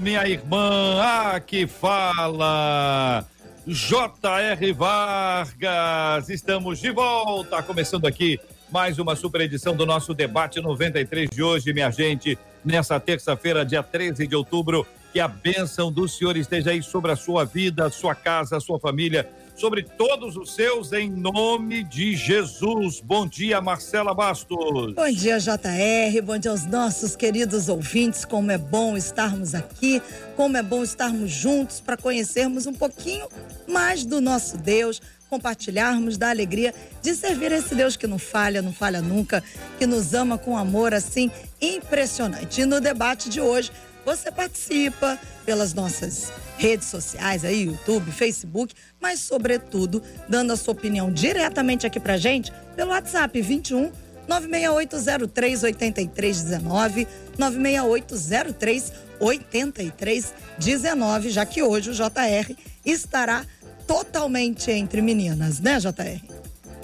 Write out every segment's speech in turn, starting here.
minha irmã! Ah, que fala! J.R. Vargas, estamos de volta, começando aqui mais uma super edição do nosso debate 93 de hoje, minha gente, nessa terça-feira, dia 13 de outubro. Que a bênção do Senhor esteja aí sobre a sua vida, sua casa, sua família sobre todos os seus, em nome de Jesus. Bom dia, Marcela Bastos. Bom dia, JR. Bom dia aos nossos queridos ouvintes. Como é bom estarmos aqui, como é bom estarmos juntos para conhecermos um pouquinho mais do nosso Deus, compartilharmos da alegria de servir esse Deus que não falha, não falha nunca, que nos ama com amor assim impressionante. E no debate de hoje, você participa pelas nossas redes sociais aí, YouTube, Facebook, mas sobretudo dando a sua opinião diretamente aqui pra gente pelo WhatsApp 21 96803 8319 96803 8319, já que hoje o JR estará totalmente entre meninas, né, JR?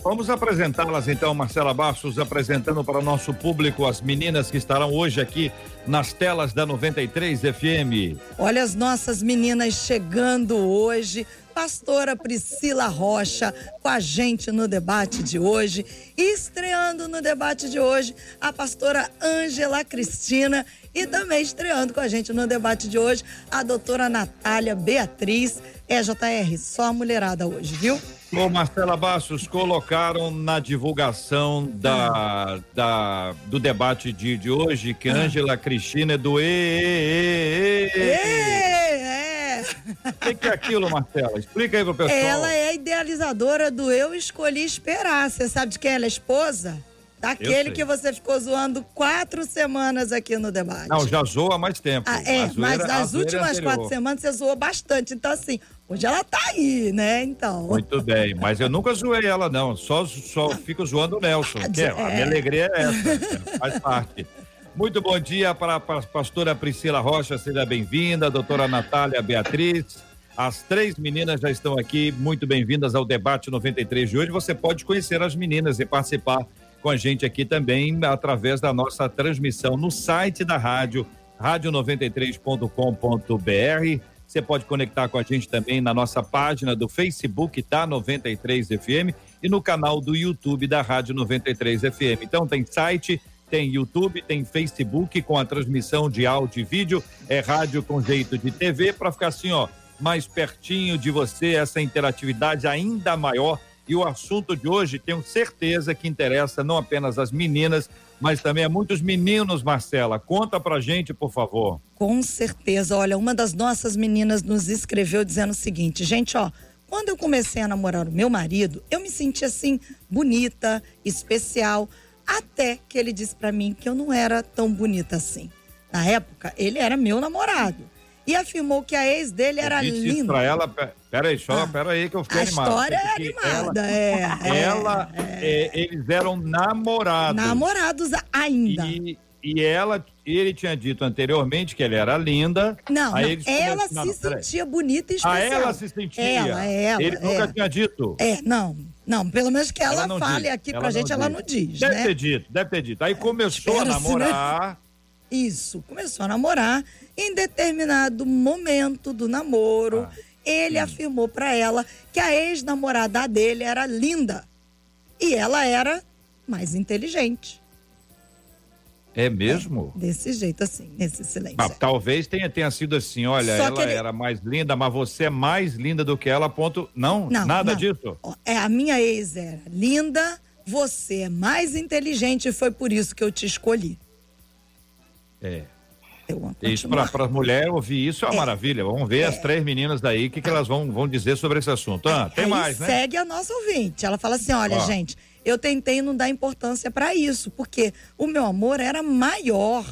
Vamos apresentá-las então, Marcela Bastos, apresentando para o nosso público as meninas que estarão hoje aqui nas telas da 93 FM. Olha as nossas meninas chegando hoje. Pastora Priscila Rocha com a gente no debate de hoje. E estreando no debate de hoje, a pastora Ângela Cristina. E também estreando com a gente no debate de hoje, a doutora Natália Beatriz. É, JR, só a mulherada hoje, viu? Ô Marcela Bastos, colocaram na divulgação da, da, do debate de, de hoje que ah. Ângela Cristina é do E. E, e, é. O que, que é aquilo, Marcela? Explica aí pro pessoal. Ela é idealizadora do Eu Escolhi Esperar. Você sabe de quem ela é esposa? Daquele que você ficou zoando quatro semanas aqui no debate. Não, já zoou há mais tempo. Ah, é, mas nas últimas anterior. quatro semanas você zoou bastante. Então, assim, Hoje ela tá aí, né? Então. Muito bem, mas eu nunca zoei ela, não. Só, só fico zoando o Nelson. Que é, a minha alegria é essa, faz parte. Muito bom dia para a pastora Priscila Rocha, seja bem-vinda, doutora Natália Beatriz. As três meninas já estão aqui, muito bem-vindas ao debate 93 de hoje. Você pode conhecer as meninas e participar com a gente aqui também através da nossa transmissão no site da rádio, rádio93.com.br você pode conectar com a gente também na nossa página do Facebook da 93 FM e no canal do YouTube da Rádio 93 FM. Então tem site, tem YouTube, tem Facebook com a transmissão de áudio e vídeo, é rádio com jeito de TV para ficar assim, ó, mais pertinho de você, essa interatividade ainda maior. E o assunto de hoje, tenho certeza que interessa não apenas as meninas, mas também a muitos meninos, Marcela. Conta pra gente, por favor. Com certeza. Olha, uma das nossas meninas nos escreveu dizendo o seguinte: gente, ó. Quando eu comecei a namorar o meu marido, eu me senti assim, bonita, especial, até que ele disse para mim que eu não era tão bonita assim. Na época, ele era meu namorado e afirmou que a ex dele era linda. Pra ela, peraí, só, ah, peraí que eu fiquei a animado. A história é animada, ela, é. Ela, é, é. eles eram namorados. Namorados ainda. E, e ela, ele tinha dito anteriormente que ela era linda. Não, não ela se sentia bonita e especial. Ah, ela se sentia? Ela, ela. Ele nunca é. tinha dito? É, não. Não, pelo menos que ela, ela fale diz. aqui ela pra gente, diz. ela não diz, Deve né? ter dito, deve ter dito. Aí começou a né? namorar... Né? Isso, começou a namorar. Em determinado momento do namoro, ah, ele sim. afirmou para ela que a ex-namorada dele era linda e ela era mais inteligente. É mesmo? É, desse jeito, assim, nesse silêncio. Ah, talvez tenha, tenha sido assim: olha, Só ela ele... era mais linda, mas você é mais linda do que ela, ponto. Não, não nada não. disso. É, a minha ex era linda, você é mais inteligente e foi por isso que eu te escolhi. É. Isso para as mulheres ouvir isso é uma é. maravilha. Vamos ver é. as três meninas daí, o que, que elas vão, vão dizer sobre esse assunto. Ah, tem Aí mais, né? Segue a nossa ouvinte. Ela fala assim: olha, Ó. gente, eu tentei não dar importância para isso, porque o meu amor era maior.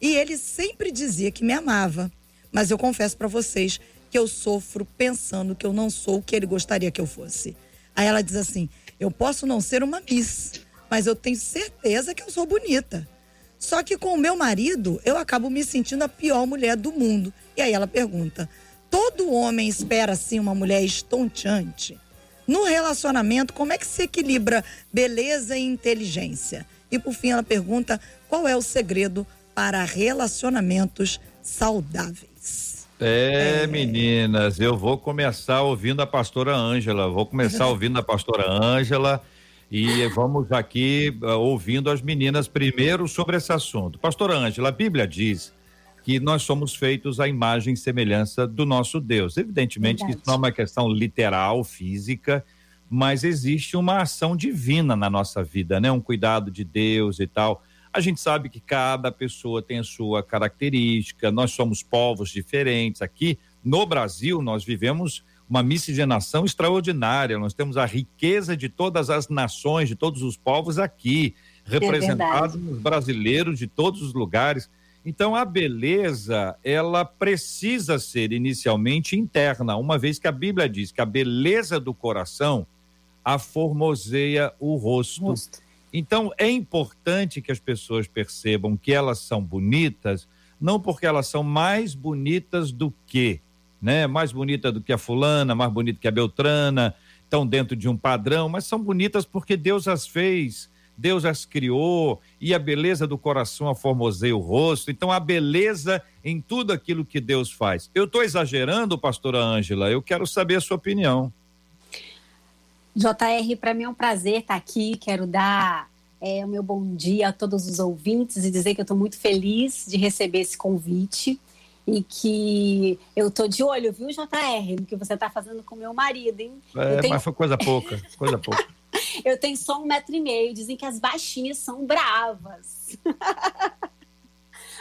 E ele sempre dizia que me amava. Mas eu confesso para vocês que eu sofro pensando que eu não sou o que ele gostaria que eu fosse. Aí ela diz assim: eu posso não ser uma Miss, mas eu tenho certeza que eu sou bonita. Só que com o meu marido, eu acabo me sentindo a pior mulher do mundo. E aí ela pergunta: todo homem espera assim uma mulher estonteante? No relacionamento, como é que se equilibra beleza e inteligência? E por fim, ela pergunta: qual é o segredo para relacionamentos saudáveis? É, é, meninas, eu vou começar ouvindo a pastora Ângela, vou começar ouvindo a pastora Ângela e vamos aqui uh, ouvindo as meninas primeiro sobre esse assunto. Pastora Ângela, a Bíblia diz que nós somos feitos à imagem e semelhança do nosso Deus. Evidentemente Verdade. que isso não é uma questão literal, física, mas existe uma ação divina na nossa vida, né? Um cuidado de Deus e tal. A gente sabe que cada pessoa tem a sua característica, nós somos povos diferentes. Aqui no Brasil, nós vivemos uma miscigenação extraordinária, nós temos a riqueza de todas as nações, de todos os povos aqui, é representados é brasileiros de todos os lugares. Então, a beleza, ela precisa ser inicialmente interna, uma vez que a Bíblia diz que a beleza do coração aformoseia o rosto. rosto. Então, é importante que as pessoas percebam que elas são bonitas, não porque elas são mais bonitas do que, né? Mais bonita do que a fulana, mais bonita que a beltrana, estão dentro de um padrão, mas são bonitas porque Deus as fez Deus as criou e a beleza do coração aformoseia o rosto. Então, a beleza em tudo aquilo que Deus faz. Eu estou exagerando, pastora Ângela? Eu quero saber a sua opinião. JR, para mim é um prazer estar aqui. Quero dar é, o meu bom dia a todos os ouvintes e dizer que eu estou muito feliz de receber esse convite e que eu tô de olho, viu, JR, no que você está fazendo com meu marido, hein? É, tenho... mas foi coisa pouca, coisa pouca. Eu tenho só um metro e meio. Dizem que as baixinhas são bravas.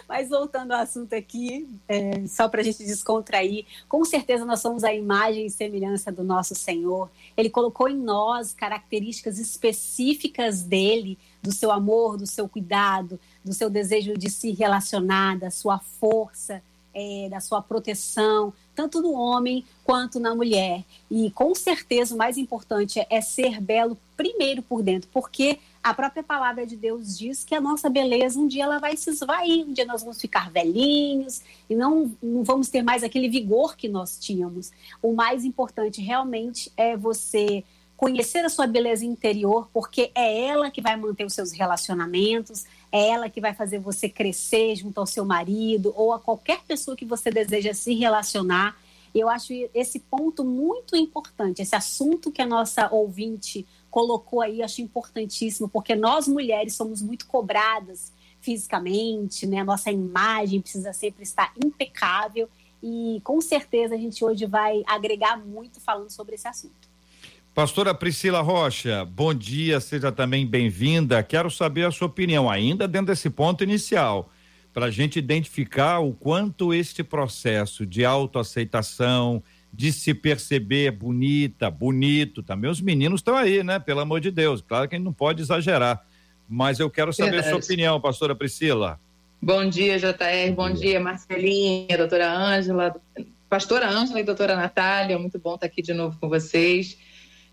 Mas voltando ao assunto aqui, é, só para a gente descontrair, com certeza nós somos a imagem e semelhança do nosso Senhor. Ele colocou em nós características específicas dele, do seu amor, do seu cuidado, do seu desejo de se relacionar, da sua força, é, da sua proteção, tanto no homem quanto na mulher. E com certeza o mais importante é ser belo primeiro por dentro, porque a própria palavra de Deus diz que a nossa beleza um dia ela vai se esvair, um dia nós vamos ficar velhinhos e não, não vamos ter mais aquele vigor que nós tínhamos. O mais importante realmente é você conhecer a sua beleza interior, porque é ela que vai manter os seus relacionamentos, é ela que vai fazer você crescer junto ao seu marido ou a qualquer pessoa que você deseja se relacionar. Eu acho esse ponto muito importante, esse assunto que a nossa ouvinte colocou aí, acho importantíssimo, porque nós mulheres somos muito cobradas fisicamente, né? Nossa imagem precisa sempre estar impecável e com certeza a gente hoje vai agregar muito falando sobre esse assunto. Pastora Priscila Rocha, bom dia, seja também bem-vinda. Quero saber a sua opinião, ainda dentro desse ponto inicial, para a gente identificar o quanto este processo de autoaceitação, de se perceber bonita, bonito, também os meninos estão aí, né? Pelo amor de Deus, claro que a gente não pode exagerar, mas eu quero saber Verdade. a sua opinião, pastora Priscila. Bom dia, JR, bom dia, Marcelinha, doutora Ângela, pastora Ângela e doutora Natália, muito bom estar aqui de novo com vocês.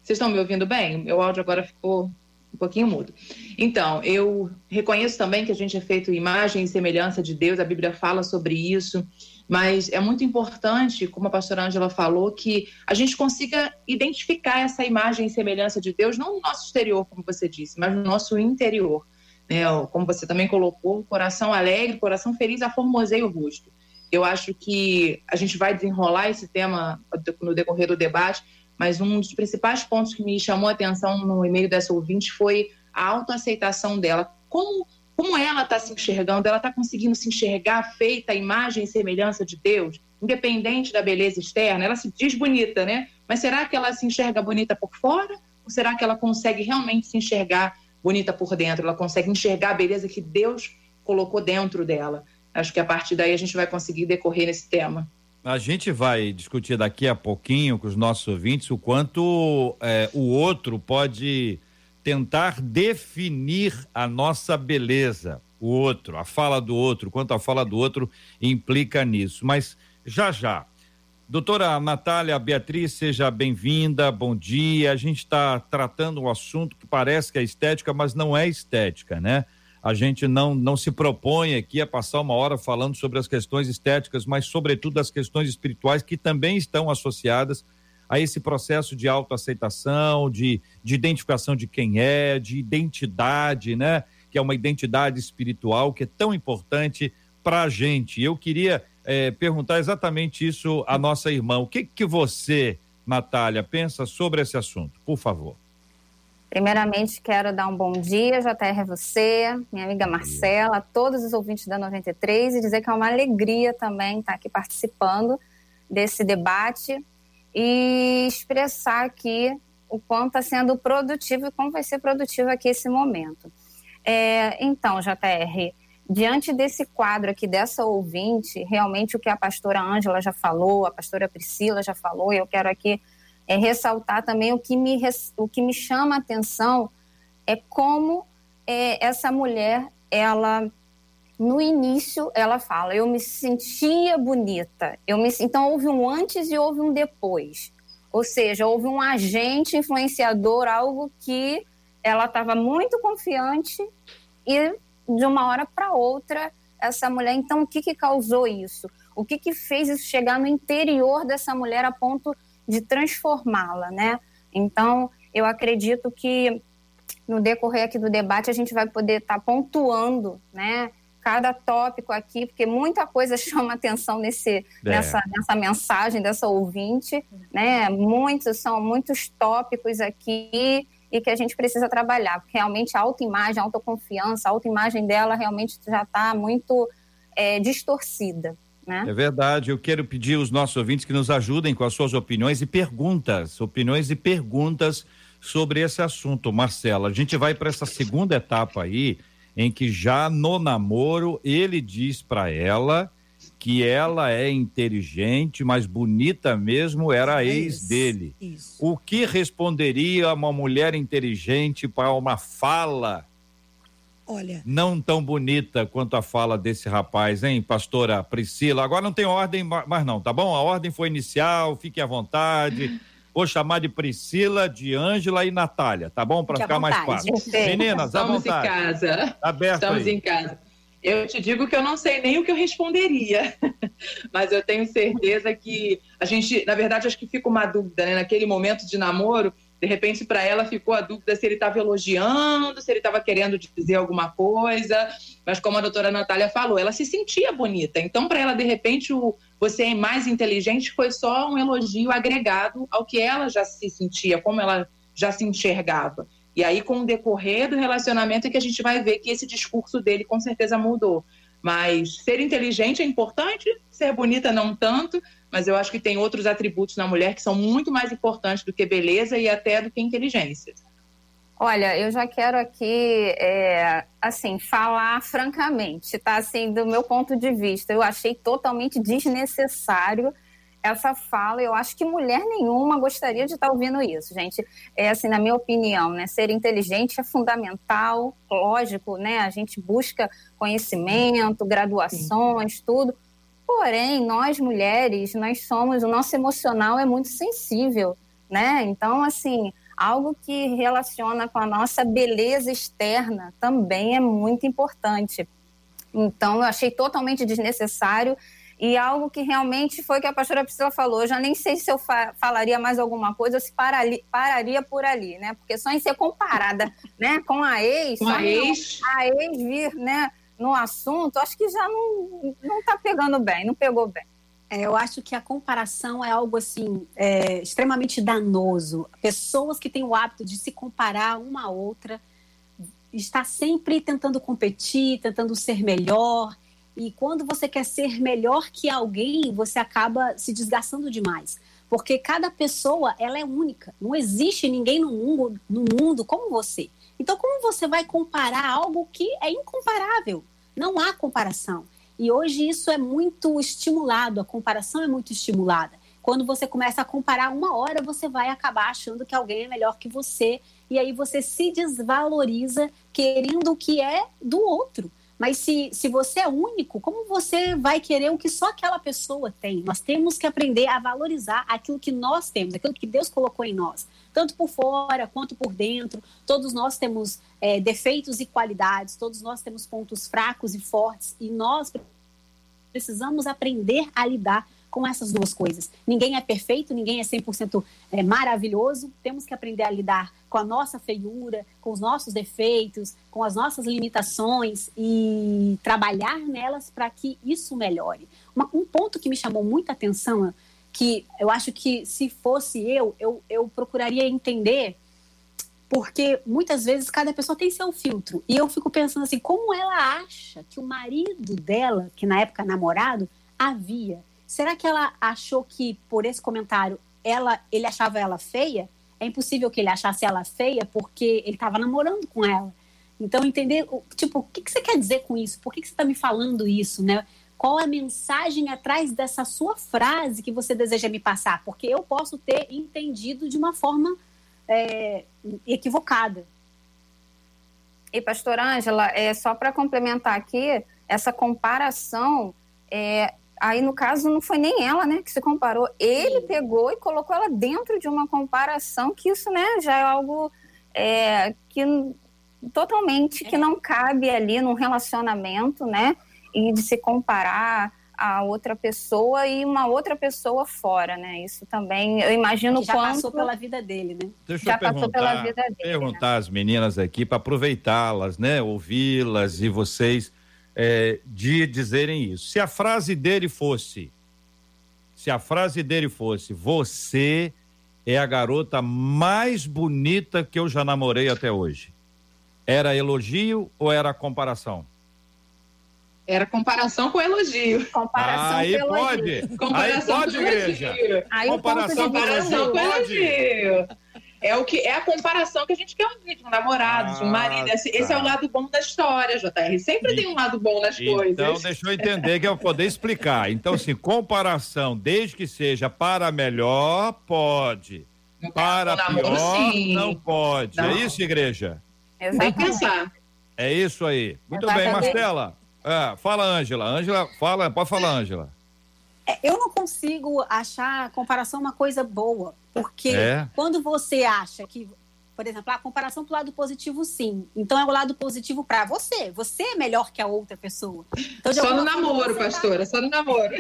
Vocês estão me ouvindo bem? Meu áudio agora ficou um pouquinho mudo. Então, eu reconheço também que a gente é feito imagem e semelhança de Deus, a Bíblia fala sobre isso, mas é muito importante, como a pastora Ângela falou, que a gente consiga identificar essa imagem e semelhança de Deus, não no nosso exterior, como você disse, mas no nosso interior. Né? Como você também colocou, coração alegre, coração feliz, aformoseia o rosto. Eu acho que a gente vai desenrolar esse tema no decorrer do debate, mas um dos principais pontos que me chamou a atenção no e-mail dessa ouvinte foi a autoaceitação dela. Como, como ela está se enxergando? Ela está conseguindo se enxergar feita a imagem e semelhança de Deus, independente da beleza externa? Ela se diz bonita, né? Mas será que ela se enxerga bonita por fora? Ou será que ela consegue realmente se enxergar bonita por dentro? Ela consegue enxergar a beleza que Deus colocou dentro dela? Acho que a partir daí a gente vai conseguir decorrer nesse tema. A gente vai discutir daqui a pouquinho com os nossos ouvintes o quanto é, o outro pode tentar definir a nossa beleza, o outro, a fala do outro, quanto a fala do outro implica nisso. Mas já já, Doutora Natália Beatriz, seja bem-vinda, bom dia. A gente está tratando um assunto que parece que é estética, mas não é estética, né? A gente não, não se propõe aqui a passar uma hora falando sobre as questões estéticas, mas, sobretudo, as questões espirituais que também estão associadas a esse processo de autoaceitação, de, de identificação de quem é, de identidade, né? Que é uma identidade espiritual que é tão importante para a gente. Eu queria é, perguntar exatamente isso à nossa irmã. O que, que você, Natália, pensa sobre esse assunto? Por favor. Primeiramente, quero dar um bom dia, JR, a você, minha amiga Marcela, a todos os ouvintes da 93 e dizer que é uma alegria também estar aqui participando desse debate e expressar aqui o quanto está sendo produtivo e como vai ser produtivo aqui esse momento. É, então, JR, diante desse quadro aqui, dessa ouvinte, realmente o que a pastora Ângela já falou, a pastora Priscila já falou, eu quero aqui é, ressaltar também o que me, o que me chama a atenção é como é, essa mulher, ela no início ela fala, eu me sentia bonita. Eu me, então houve um antes e houve um depois. Ou seja, houve um agente influenciador, algo que ela estava muito confiante e de uma hora para outra essa mulher. Então, o que, que causou isso? O que, que fez isso chegar no interior dessa mulher a ponto de transformá-la, né? Então, eu acredito que no decorrer aqui do debate a gente vai poder estar tá pontuando, né? cada tópico aqui, porque muita coisa chama atenção nesse, é. nessa, nessa mensagem dessa ouvinte, né? Muitos são muitos tópicos aqui e que a gente precisa trabalhar, porque realmente a autoimagem, a autoconfiança, a autoimagem dela realmente já está muito é, distorcida. Né? É verdade. Eu quero pedir aos nossos ouvintes que nos ajudem com as suas opiniões e perguntas, opiniões e perguntas sobre esse assunto, Marcela. A gente vai para essa segunda etapa aí em que já no namoro ele diz para ela que ela é inteligente, mas bonita mesmo era a ex isso, dele. Isso. O que responderia uma mulher inteligente para uma fala Olha. Não tão bonita quanto a fala desse rapaz, hein, pastora Priscila? Agora não tem ordem mais não, tá bom? A ordem foi inicial, fique à vontade. Vou chamar de Priscila, de Ângela e Natália, tá bom? Para ficar mais fácil. Meninas, à Estamos vontade. em casa. Tá aberto Estamos aí. em casa. Eu te digo que eu não sei nem o que eu responderia, mas eu tenho certeza que a gente, na verdade, acho que fica uma dúvida, né? Naquele momento de namoro, de repente, para ela ficou a dúvida se ele estava elogiando, se ele estava querendo dizer alguma coisa. Mas, como a doutora Natália falou, ela se sentia bonita. Então, para ela, de repente, o você é mais inteligente foi só um elogio agregado ao que ela já se sentia, como ela já se enxergava. E aí, com o decorrer do relacionamento, é que a gente vai ver que esse discurso dele com certeza mudou. Mas ser inteligente é importante, ser bonita não tanto, mas eu acho que tem outros atributos na mulher que são muito mais importantes do que beleza e até do que inteligência. Olha, eu já quero aqui, é, assim, falar francamente, tá? Assim, do meu ponto de vista, eu achei totalmente desnecessário essa fala. Eu acho que mulher nenhuma gostaria de estar ouvindo isso, gente. É assim, na minha opinião, né? Ser inteligente é fundamental, lógico, né? A gente busca conhecimento, graduações, tudo. Porém, nós mulheres, nós somos, o nosso emocional é muito sensível, né? Então, assim, algo que relaciona com a nossa beleza externa também é muito importante. Então, eu achei totalmente desnecessário e algo que realmente foi que a pastora Priscila falou. Eu já nem sei se eu fa falaria mais alguma coisa ou se parali, pararia por ali, né? Porque só em ser comparada né, com a ex, com a ex, a ex vir né, no assunto, acho que já não, não tá pegando bem, não pegou bem. É, eu acho que a comparação é algo assim é, extremamente danoso. Pessoas que têm o hábito de se comparar uma a outra, está sempre tentando competir, tentando ser melhor, e quando você quer ser melhor que alguém, você acaba se desgastando demais. Porque cada pessoa, ela é única. Não existe ninguém no mundo, no mundo como você. Então, como você vai comparar algo que é incomparável? Não há comparação. E hoje isso é muito estimulado, a comparação é muito estimulada. Quando você começa a comparar uma hora, você vai acabar achando que alguém é melhor que você. E aí você se desvaloriza querendo o que é do outro. Mas se, se você é único, como você vai querer o que só aquela pessoa tem? Nós temos que aprender a valorizar aquilo que nós temos, aquilo que Deus colocou em nós, tanto por fora quanto por dentro. Todos nós temos é, defeitos e qualidades, todos nós temos pontos fracos e fortes, e nós precisamos aprender a lidar com essas duas coisas. Ninguém é perfeito, ninguém é 100% é, maravilhoso. Temos que aprender a lidar com a nossa feiura, com os nossos defeitos, com as nossas limitações e trabalhar nelas para que isso melhore. Uma, um ponto que me chamou muita atenção, que eu acho que se fosse eu, eu, eu procuraria entender porque muitas vezes cada pessoa tem seu filtro. E eu fico pensando assim, como ela acha que o marido dela, que na época namorado, havia Será que ela achou que por esse comentário ela, ele achava ela feia? É impossível que ele achasse ela feia porque ele estava namorando com ela. Então, entender, tipo, o que, que você quer dizer com isso? Por que, que você está me falando isso, né? Qual a mensagem atrás dessa sua frase que você deseja me passar? Porque eu posso ter entendido de uma forma é, equivocada. E, pastor Ângela, é, só para complementar aqui, essa comparação é, Aí, no caso, não foi nem ela, né, que se comparou. Ele pegou e colocou ela dentro de uma comparação que isso, né, já é algo é, que totalmente que não cabe ali num relacionamento, né, e de se comparar a outra pessoa e uma outra pessoa fora, né? Isso também, eu imagino que já quanto... passou pela vida dele, né? Deixa já eu passou pela vida dele. Perguntar né? às meninas aqui para aproveitá-las, né? Ouvi-las e vocês é, de dizerem isso. Se a frase dele fosse, se a frase dele fosse, você é a garota mais bonita que eu já namorei até hoje. Era elogio ou era comparação? Era comparação com elogio. Comparação aí com pode. elogio. Comparação aí pode, com igreja. Aí comparação, comparação com elogio. É o que é a comparação que a gente quer ouvir de um namorado, ah, de um marido. Esse, tá. esse, é o lado bom da história, JR. Sempre e, tem um lado bom nas então, coisas. Então, deixa eu entender que eu vou poder explicar. Então, assim, comparação, desde que seja para melhor, pode. No para pior, sim. não pode. Não. É isso, igreja? Exatamente. Tem que pensar. É isso aí. Muito Exatamente. bem, Marcela. É, fala, Ângela. Ângela, fala, pode falar, Ângela. É, eu não consigo achar a comparação uma coisa boa, porque é. quando você acha que, por exemplo, a comparação para o lado positivo, sim. Então é o lado positivo para você. Você é melhor que a outra pessoa. Então, só no namoro, tá pastora, tá... só no namoro.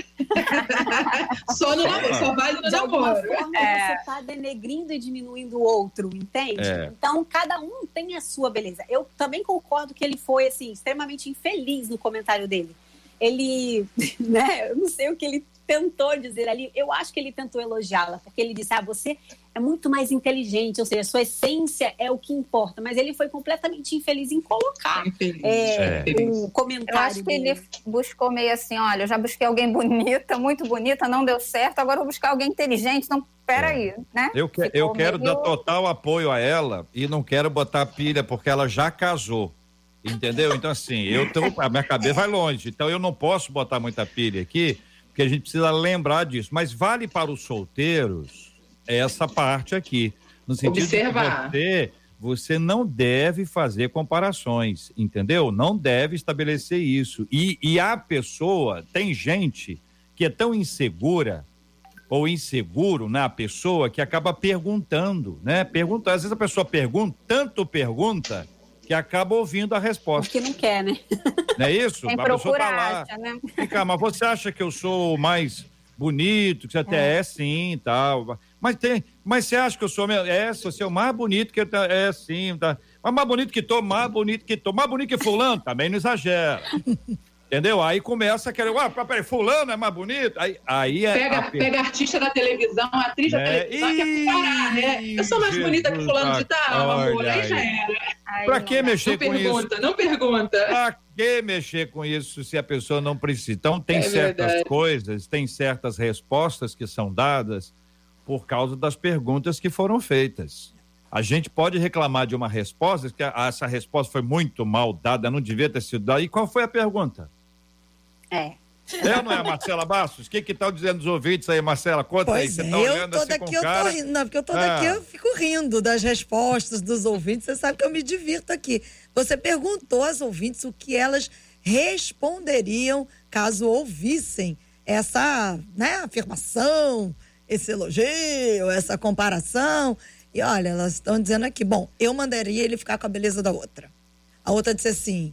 só no namoro, só vale no de namoro. Forma, é. Você está denegrindo e diminuindo o outro, entende? É. Então cada um tem a sua beleza. Eu também concordo que ele foi assim extremamente infeliz no comentário dele ele, né, eu não sei o que ele tentou dizer ali, eu acho que ele tentou elogiá-la, porque ele disse: ah, você é muito mais inteligente, ou seja, sua essência é o que importa. Mas ele foi completamente infeliz em colocar é, é. um comentário. Eu acho que dele. ele buscou meio assim: olha, eu já busquei alguém bonita, muito bonita, não deu certo, agora eu vou buscar alguém inteligente, então peraí, é. né? Eu, que, eu quero meio... dar total apoio a ela e não quero botar pilha, porque ela já casou. Entendeu? Então, assim, eu tô, a minha cabeça vai longe, então eu não posso botar muita pilha aqui, porque a gente precisa lembrar disso. Mas vale para os solteiros essa parte aqui. No sentido Observar. de você, você não deve fazer comparações, entendeu? Não deve estabelecer isso. E, e a pessoa, tem gente que é tão insegura ou inseguro na né, pessoa que acaba perguntando, né? Pergunta, às vezes a pessoa pergunta, tanto pergunta que acaba ouvindo a resposta. Porque não quer, né? Não é isso? Quem a pessoa tá lá. Acha, né? Fica, mas você acha que eu sou mais bonito, que você até é, é sim, tal. Mas tem, mas você acha que eu sou é, você é o mais bonito que eu, é sim, tá. Mas mais bonito que tô, mais bonito que tô, mais bonito que fulano, também não exagera. Entendeu? Aí começa aquele, ah, peraí, fulano é mais bonito. Aí, aí é pega, a... pega artista da televisão, atriz da é, televisão, quer comparar, né? Eu sou mais Jesus bonita que fulano de tal, amor, aí já era. Pra que mexer não com pergunta, isso? Não pergunta, Pra que mexer com isso se a pessoa não precisa? Então tem é certas verdade. coisas, tem certas respostas que são dadas por causa das perguntas que foram feitas. A gente pode reclamar de uma resposta, que essa resposta foi muito mal dada, não devia ter sido dada. E qual foi a pergunta? É. É não é, Marcela Bastos? O que que estão dizendo os ouvintes aí, Marcela? Conta pois aí, você é, tá eu tô assim daqui, eu tô rindo, não, porque eu tô ah. daqui, eu fico rindo das respostas dos ouvintes, você sabe que eu me divirto aqui. Você perguntou às ouvintes o que elas responderiam caso ouvissem essa né, afirmação, esse elogio, essa comparação. E olha, elas estão dizendo aqui, bom, eu mandaria ele ficar com a beleza da outra. A outra disse assim: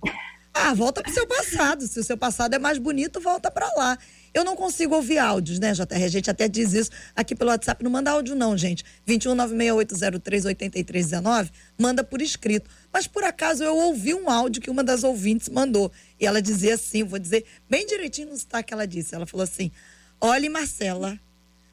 ah, volta pro seu passado. Se o seu passado é mais bonito, volta para lá. Eu não consigo ouvir áudios, né, JR? A gente até diz isso aqui pelo WhatsApp. Não manda áudio, não, gente. 21968038319, manda por escrito. Mas por acaso eu ouvi um áudio que uma das ouvintes mandou. E ela dizia assim: vou dizer bem direitinho no sotaque que ela disse. Ela falou assim: Olhe, Marcela,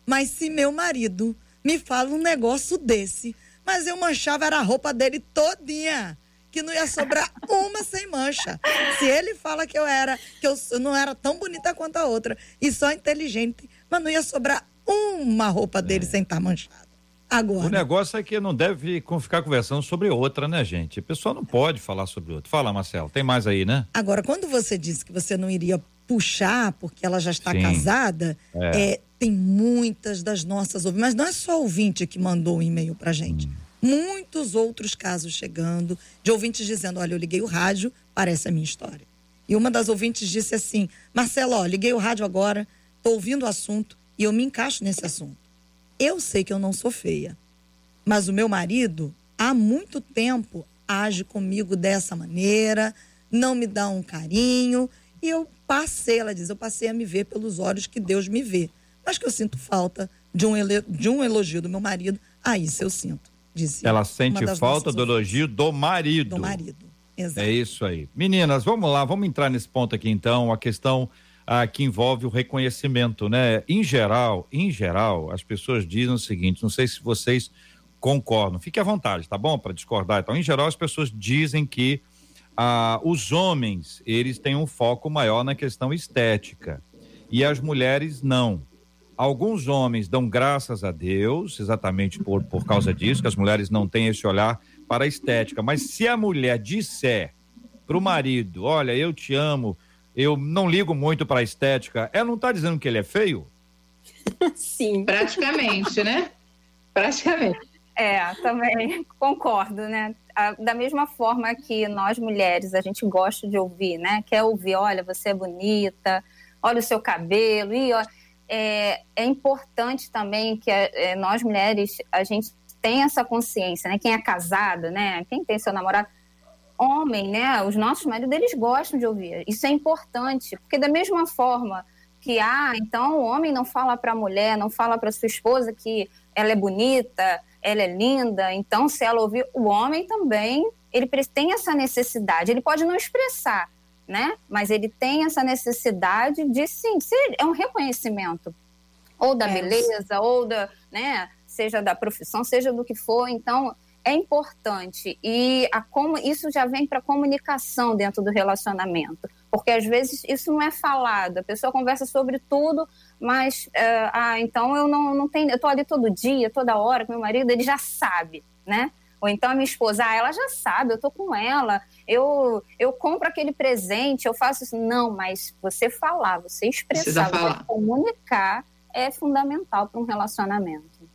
mas se meu marido me fala um negócio desse, mas eu manchava era a roupa dele todinha que não ia sobrar uma sem mancha. Se ele fala que eu era, que eu não era tão bonita quanto a outra e só inteligente, mas não ia sobrar uma roupa dele é. sem estar manchada. Agora. O negócio é que não deve ficar conversando sobre outra, né, gente? A pessoa não pode falar sobre outra. Fala, Marcelo, tem mais aí, né? Agora, quando você disse que você não iria puxar porque ela já está Sim. casada, é. É, tem muitas das nossas ouvintes, mas não é só ouvinte que mandou um e-mail pra gente. Hum muitos outros casos chegando de ouvintes dizendo: Olha, eu liguei o rádio, parece a minha história. E uma das ouvintes disse assim: Marcelo, ó, liguei o rádio agora, estou ouvindo o assunto e eu me encaixo nesse assunto. Eu sei que eu não sou feia, mas o meu marido, há muito tempo, age comigo dessa maneira, não me dá um carinho. E eu passei, ela diz, eu passei a me ver pelos olhos que Deus me vê. Mas que eu sinto falta de um, de um elogio do meu marido, aí isso eu sinto dizia. Ela sente falta do elogio do marido. Do marido, exato. É isso aí. Meninas, vamos lá, vamos entrar nesse ponto aqui então, a questão ah, que envolve o reconhecimento, né? Em geral, em geral, as pessoas dizem o seguinte, não sei se vocês concordam, fique à vontade, tá bom? Para discordar. Então, em geral, as pessoas dizem que ah, os homens, eles têm um foco maior na questão estética e as mulheres não. Alguns homens dão graças a Deus, exatamente por, por causa disso, que as mulheres não têm esse olhar para a estética. Mas se a mulher disser para o marido: Olha, eu te amo, eu não ligo muito para a estética, ela não está dizendo que ele é feio? Sim. Praticamente, né? Praticamente. É, também concordo, né? Da mesma forma que nós mulheres, a gente gosta de ouvir, né? Quer ouvir, olha, você é bonita, olha o seu cabelo, e olha é, é importante também que é, nós mulheres a gente tenha essa consciência, né? Quem é casado, né? Quem tem seu namorado, homem, né? Os nossos maridos eles gostam de ouvir. Isso é importante, porque da mesma forma que ah, então o homem não fala para a mulher, não fala para sua esposa que ela é bonita, ela é linda. Então, se ela ouvir, o homem também ele tem essa necessidade. Ele pode não expressar, né? Mas ele tem essa necessidade de sim, é um reconhecimento ou da é. beleza, ou da, né, seja da profissão, seja do que for. Então, é importante e a como isso já vem para comunicação dentro do relacionamento, porque às vezes isso não é falado. A pessoa conversa sobre tudo, mas uh, ah, então eu não, não tenho, eu tô ali todo dia, toda hora com meu marido, ele já sabe, né? Ou então a minha esposa, ah, ela já sabe, eu tô com ela, eu, eu compro aquele presente, eu faço isso. Não, mas você falar, você expressar, você comunicar é fundamental para um relacionamento.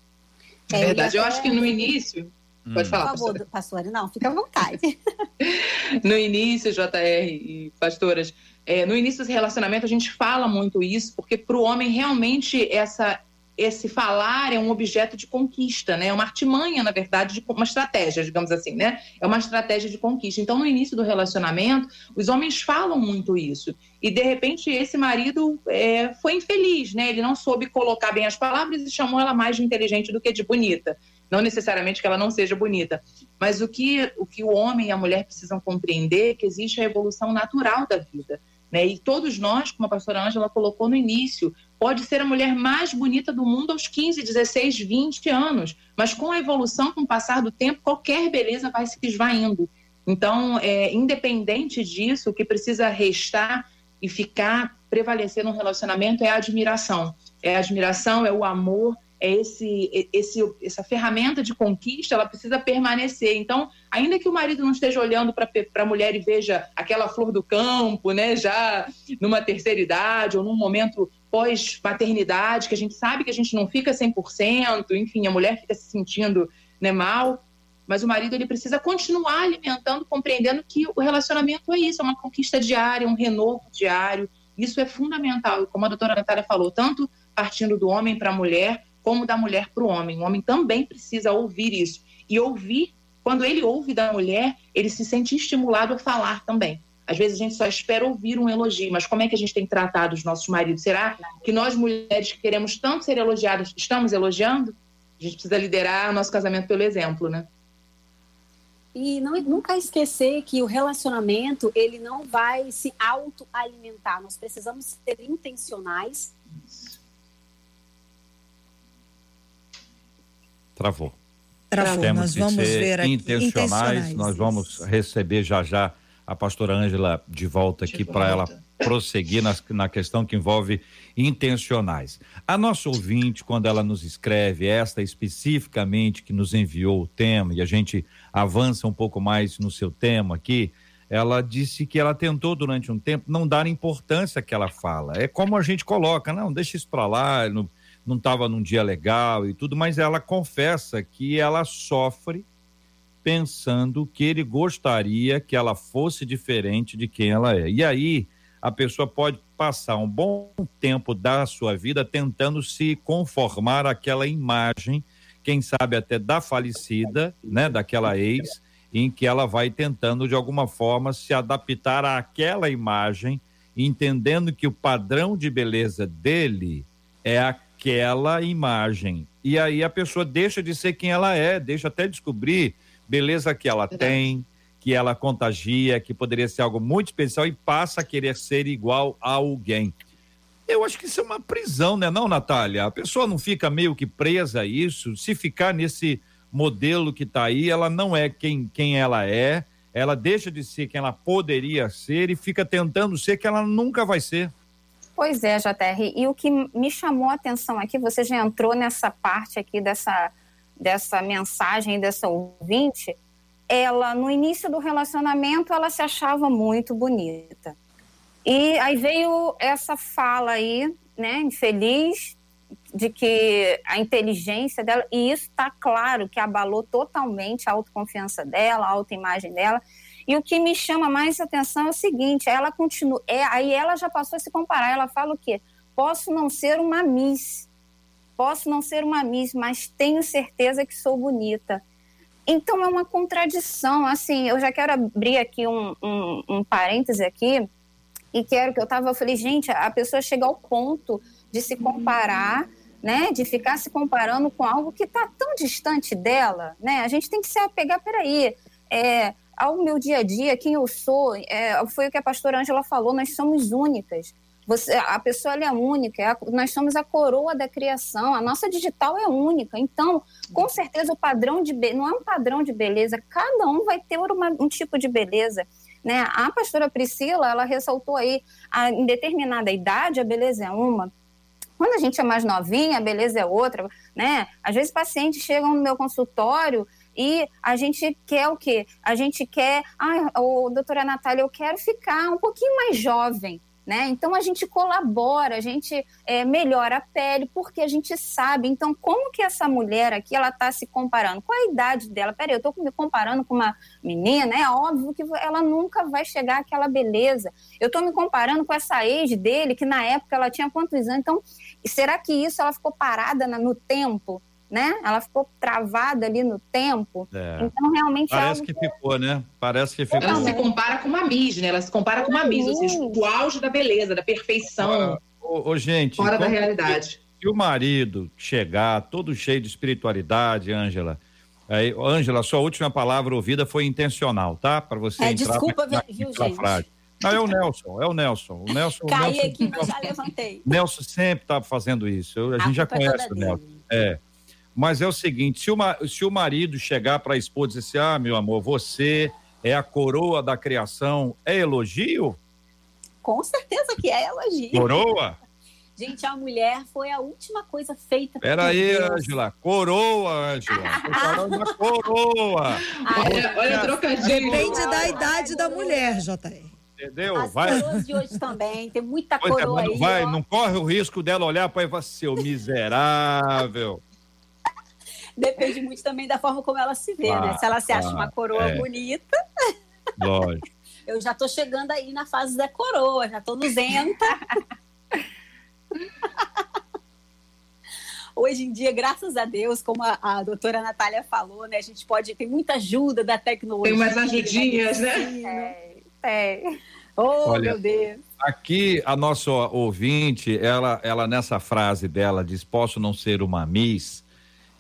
É verdade, eu acho que no início. Hum. Pode falar. Por favor, pastora. Não, fica à vontade. no início, JR e pastoras, é, no início do relacionamento a gente fala muito isso, porque para o homem realmente essa esse falar é um objeto de conquista, né? É uma artimanha, na verdade, de uma estratégia, digamos assim, né? É uma estratégia de conquista. Então, no início do relacionamento, os homens falam muito isso. E, de repente, esse marido é, foi infeliz, né? Ele não soube colocar bem as palavras e chamou ela mais de inteligente do que de bonita. Não necessariamente que ela não seja bonita. Mas o que o, que o homem e a mulher precisam compreender é que existe a evolução natural da vida. Né? E todos nós, como a pastora Ângela colocou no início, pode ser a mulher mais bonita do mundo aos 15, 16, 20 anos, mas com a evolução, com o passar do tempo, qualquer beleza vai se esvaindo. Então, é, independente disso, o que precisa restar e ficar, prevalecer no relacionamento é a admiração. É a admiração, é o amor, é esse, esse, essa ferramenta de conquista, ela precisa permanecer. Então, ainda que o marido não esteja olhando para a mulher e veja aquela flor do campo, né, já numa terceira idade ou num momento pós-paternidade, que a gente sabe que a gente não fica 100%, enfim, a mulher fica se sentindo né, mal, mas o marido ele precisa continuar alimentando, compreendendo que o relacionamento é isso, é uma conquista diária, um renovo diário. Isso é fundamental. Como a doutora Natália falou, tanto partindo do homem para a mulher, como da mulher para o homem. O homem também precisa ouvir isso. E ouvir, quando ele ouve da mulher, ele se sente estimulado a falar também. Às vezes a gente só espera ouvir um elogio, mas como é que a gente tem tratado os nossos maridos? Será que nós mulheres que queremos tanto ser elogiadas, estamos elogiando? A gente precisa liderar o nosso casamento pelo exemplo, né? E não, nunca esquecer que o relacionamento ele não vai se autoalimentar. Nós precisamos ser intencionais. Travou. Travou. Temos Nós que vamos ser ver aqui. intencionais. Nós vamos receber já já a pastora Ângela de volta aqui para ela prosseguir na, na questão que envolve intencionais. A nossa ouvinte, quando ela nos escreve, esta especificamente que nos enviou o tema, e a gente avança um pouco mais no seu tema aqui, ela disse que ela tentou durante um tempo não dar importância que ela fala. É como a gente coloca, não, deixa isso para lá, não estava num dia legal e tudo, mas ela confessa que ela sofre pensando que ele gostaria que ela fosse diferente de quem ela é. E aí a pessoa pode passar um bom tempo da sua vida tentando se conformar àquela imagem, quem sabe até da falecida, né, daquela ex, em que ela vai tentando de alguma forma se adaptar àquela imagem, entendendo que o padrão de beleza dele é aquela imagem. E aí a pessoa deixa de ser quem ela é, deixa até descobrir beleza que ela tem, que ela contagia, que poderia ser algo muito especial e passa a querer ser igual a alguém. Eu acho que isso é uma prisão, né, não, Natália? A pessoa não fica meio que presa a isso. Se ficar nesse modelo que está aí, ela não é quem, quem ela é, ela deixa de ser quem ela poderia ser e fica tentando ser que ela nunca vai ser. Pois é, JR. E o que me chamou a atenção aqui, você já entrou nessa parte aqui dessa, dessa mensagem dessa ouvinte, ela, no início do relacionamento, ela se achava muito bonita. E aí veio essa fala aí, né, infeliz, de que a inteligência dela, e isso está claro que abalou totalmente a autoconfiança dela, a autoimagem dela. E o que me chama mais atenção é o seguinte: ela continua, é, aí ela já passou a se comparar. Ela fala o quê? Posso não ser uma Miss, posso não ser uma Miss, mas tenho certeza que sou bonita. Então é uma contradição. Assim, eu já quero abrir aqui um, um, um parêntese aqui e quero que eu tava, eu falei, gente, a pessoa chega ao ponto de se comparar, né, de ficar se comparando com algo que está tão distante dela, né? A gente tem que se apegar, peraí, é, ao meu dia a dia, quem eu sou, é, foi o que a pastora Ângela falou, nós somos únicas. Você, a pessoa é única, é a, nós somos a coroa da criação, a nossa digital é única. Então, com certeza, o padrão de não é um padrão de beleza, cada um vai ter uma, um tipo de beleza. Né? A pastora Priscila, ela ressaltou aí, a, em determinada idade, a beleza é uma, quando a gente é mais novinha, a beleza é outra, né? Às vezes pacientes chegam no meu consultório e a gente quer o quê? A gente quer, ah, oh, doutora Natália, eu quero ficar um pouquinho mais jovem. Né? Então a gente colabora, a gente é, melhora a pele, porque a gente sabe. Então, como que essa mulher aqui ela está se comparando? Qual a idade dela? Peraí, eu estou me comparando com uma menina, é óbvio que ela nunca vai chegar àquela beleza. Eu estou me comparando com essa ex dele, que na época ela tinha quantos anos? Então, será que isso ela ficou parada no tempo? Né? Ela ficou travada ali no tempo. É. Então, realmente. É Parece é que, que ficou, né? Parece que ficou. Ela se compara com uma Miss, né? Ela se compara com uma Miss, ou seja, o auge da beleza, da perfeição. Ô, ô, gente. Fora da realidade. Se o marido chegar todo cheio de espiritualidade, Ângela. Aí, Ângela, sua última palavra ouvida foi intencional, tá? Para você é, entrar desculpa, na, viu, gente? Frase. Não, é o Nelson, é o Nelson. O Nelson Caí Nelson, aqui, mas já levantei. Nelson sempre tá fazendo isso. Eu, a, a gente já é conhece o Nelson. É. Mas é o seguinte: se o, se o marido chegar para a esposa e dizer assim, ah, meu amor, você é a coroa da criação, é elogio? Com certeza que é elogio. Coroa? Gente, a mulher foi a última coisa feita. Peraí, Ângela. Coroa, Ângela. coroa. olha, olha trocadilho. Depende da idade da mulher, JR. Entendeu? As vai. coroas de hoje também, tem muita pois é, coroa é, aí. Vai, ó. não corre o risco dela olhar para e falar, seu miserável. Depende muito também da forma como ela se vê, ah, né? Se ela se acha ah, uma coroa é. bonita. Lógico. Eu já tô chegando aí na fase da coroa, já tô nuzenta. Hoje em dia, graças a Deus, como a, a, doutora Natália falou, né? A gente pode, tem muita ajuda da tecnologia. Tem umas ajudinhas, né? É, é. Oh, Olha, meu Deus. Aqui, a nossa ouvinte, ela, ela nessa frase dela diz: Posso não ser uma Miss,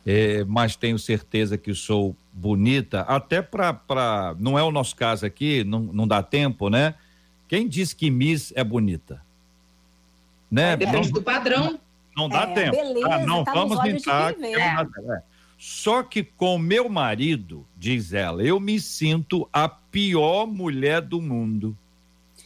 é, mas tenho certeza que sou bonita. Até para. Não é o nosso caso aqui, não, não dá tempo, né? Quem diz que Miss é bonita? Né? Depende não, do padrão. Não dá é, tempo. Beleza, ah, não tá vamos tentar. É. Só que com meu marido, diz ela, eu me sinto a pior mulher do mundo.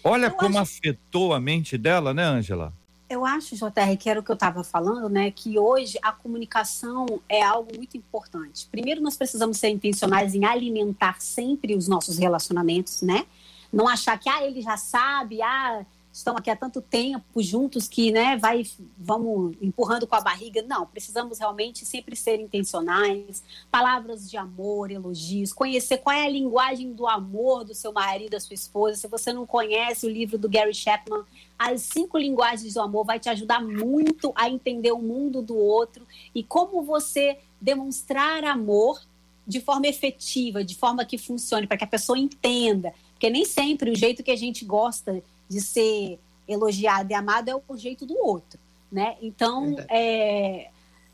Olha eu como acho... afetou a mente dela, né, Ângela? Eu acho, JR, que era o que eu estava falando, né? Que hoje a comunicação é algo muito importante. Primeiro, nós precisamos ser intencionais em alimentar sempre os nossos relacionamentos, né? Não achar que, ah, ele já sabe, ah, estão aqui há tanto tempo juntos que, né, vai, vamos empurrando com a barriga. Não, precisamos realmente sempre ser intencionais, palavras de amor, elogios, conhecer qual é a linguagem do amor do seu marido, da sua esposa. Se você não conhece o livro do Gary Chapman, As Cinco Linguagens do Amor, vai te ajudar muito a entender o mundo do outro e como você demonstrar amor de forma efetiva, de forma que funcione, para que a pessoa entenda. Porque nem sempre o jeito que a gente gosta de ser elogiado e amado é o jeito do outro, né? Então, é,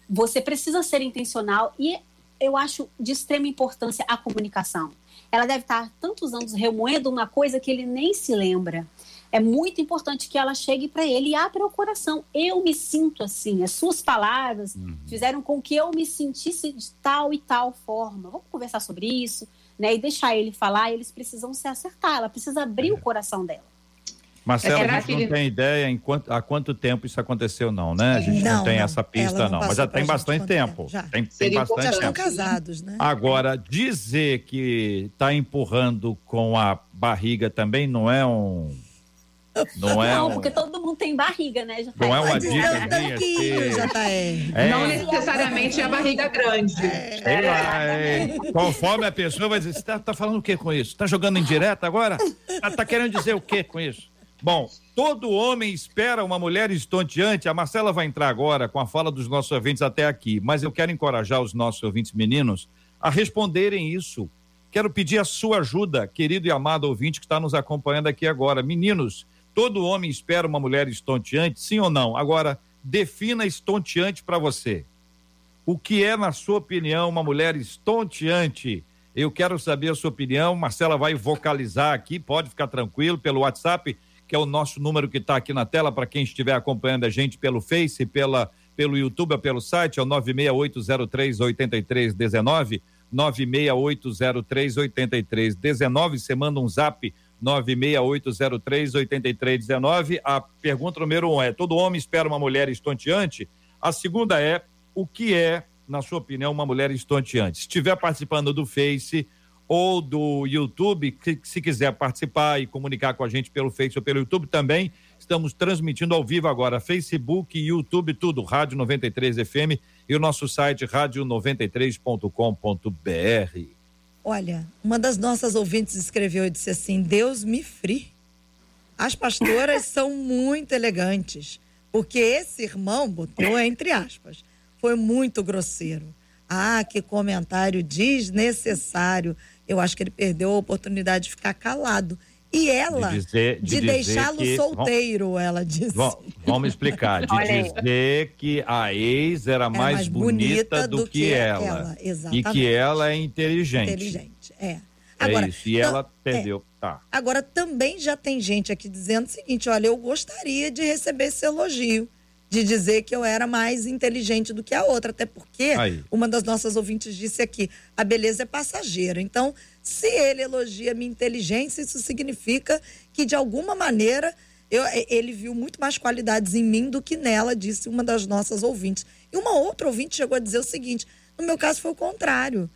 você precisa ser intencional e eu acho de extrema importância a comunicação. Ela deve estar tantos anos remoendo uma coisa que ele nem se lembra. É muito importante que ela chegue para ele e abra o coração. Eu me sinto assim. As suas palavras uhum. fizeram com que eu me sentisse de tal e tal forma. Vamos conversar sobre isso, né? E deixar ele falar. Eles precisam se acertar. Ela precisa abrir é. o coração dela. Marcelo, a gente não tem ideia em quanto, há quanto tempo isso aconteceu, não, né? A gente não, não tem não. essa pista, não. não. Mas já tem bastante tempo. Já. Tem, tem bastante já estão casados, né? Agora, dizer que está empurrando com a barriga também não é um. Não, é não um... porque todo mundo tem barriga, né? Já não é uma dica é minha. Que... Já tá é. é. Não necessariamente é a barriga grande. É. Sei lá, é. Conforme a pessoa vai dizer, você tá, tá falando o que com isso? Tá jogando em direto agora? Tá, tá querendo dizer o que com isso? Bom, todo homem espera uma mulher estonteante. A Marcela vai entrar agora com a fala dos nossos ouvintes até aqui, mas eu quero encorajar os nossos ouvintes meninos a responderem isso. Quero pedir a sua ajuda, querido e amado ouvinte que está nos acompanhando aqui agora. Meninos, todo homem espera uma mulher estonteante, sim ou não? Agora, defina estonteante para você. O que é, na sua opinião, uma mulher estonteante? Eu quero saber a sua opinião. Marcela vai vocalizar aqui, pode ficar tranquilo, pelo WhatsApp que é o nosso número que está aqui na tela para quem estiver acompanhando a gente pelo Face, pela, pelo YouTube ou pelo site, é o 968038319, 968038319. Você manda um zap 968038319. A pergunta número um é: todo homem espera uma mulher estonteante? A segunda é: o que é, na sua opinião, uma mulher estonteante? Se estiver participando do Face, ou do YouTube, que, se quiser participar e comunicar com a gente pelo Face ou pelo YouTube também, estamos transmitindo ao vivo agora, Facebook, YouTube, tudo, Rádio 93 FM e o nosso site rádio93.com.br. Olha, uma das nossas ouvintes escreveu e disse assim: Deus me free. As pastoras são muito elegantes, porque esse irmão botou entre aspas, foi muito grosseiro. Ah, que comentário desnecessário eu acho que ele perdeu a oportunidade de ficar calado. E ela, de, de, de deixá-lo solteiro, ela disse. Vamos explicar. De dizer que a ex era, mais, mais bonita, bonita, do, do que, que, ela. ela e que ela é inteligente. Inteligente, é. é agora, é isso, e ela perdeu. É. Tá. Agora, também já tem gente aqui dizendo o seguinte: olha, eu gostaria de receber esse elogio de dizer que eu era mais inteligente do que a outra, até porque Aí. uma das nossas ouvintes disse aqui, a beleza é passageira. Então, se ele elogia minha inteligência, isso significa que de alguma maneira eu, ele viu muito mais qualidades em mim do que nela, disse uma das nossas ouvintes. E uma outra ouvinte chegou a dizer o seguinte: no meu caso foi o contrário.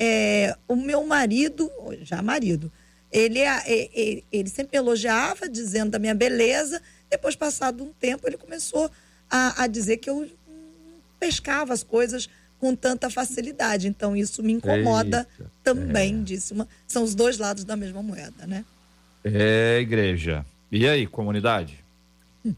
É, o meu marido, já marido, ele, ele, ele sempre elogiava, dizendo da minha beleza. Depois, passado um tempo, ele começou a, a dizer que eu pescava as coisas com tanta facilidade. Então, isso me incomoda Eita, também, é. disse uma. São os dois lados da mesma moeda, né? É, igreja. E aí, comunidade?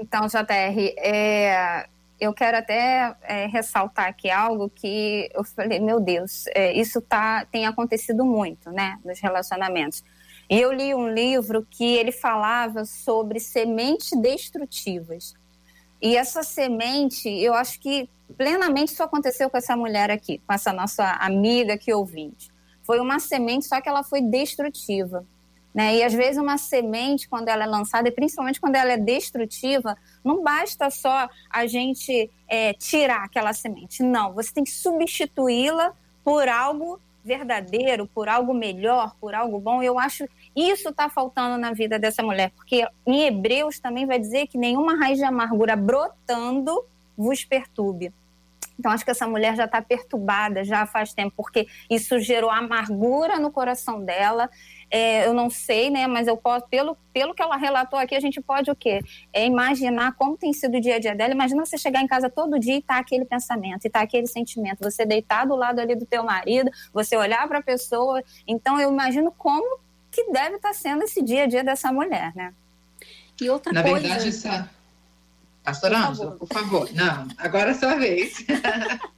Então, JR, é, eu quero até é, ressaltar aqui algo que eu falei, meu Deus, é, isso tá, tem acontecido muito, né, nos relacionamentos. E eu li um livro que ele falava sobre sementes destrutivas. E essa semente, eu acho que plenamente isso aconteceu com essa mulher aqui, com essa nossa amiga que ouvinte. Foi uma semente, só que ela foi destrutiva. Né? E às vezes uma semente, quando ela é lançada, e principalmente quando ela é destrutiva, não basta só a gente é, tirar aquela semente. Não, você tem que substituí-la por algo verdadeiro, por algo melhor, por algo bom. Eu acho isso está faltando na vida dessa mulher, porque em Hebreus também vai dizer que nenhuma raiz de amargura brotando vos perturbe. Então, acho que essa mulher já está perturbada já faz tempo, porque isso gerou amargura no coração dela. É, eu não sei, né? Mas eu posso, pelo, pelo que ela relatou aqui, a gente pode o quê? É imaginar como tem sido o dia a dia dela. Imagina você chegar em casa todo dia e tá aquele pensamento, e tá aquele sentimento. Você deitar do lado ali do teu marido, você olhar para a pessoa. Então, eu imagino como que deve estar tá sendo esse dia a dia dessa mulher, né? E outra Na coisa... verdade, essa Pastor Ângela, por favor. Não, agora é sua vez.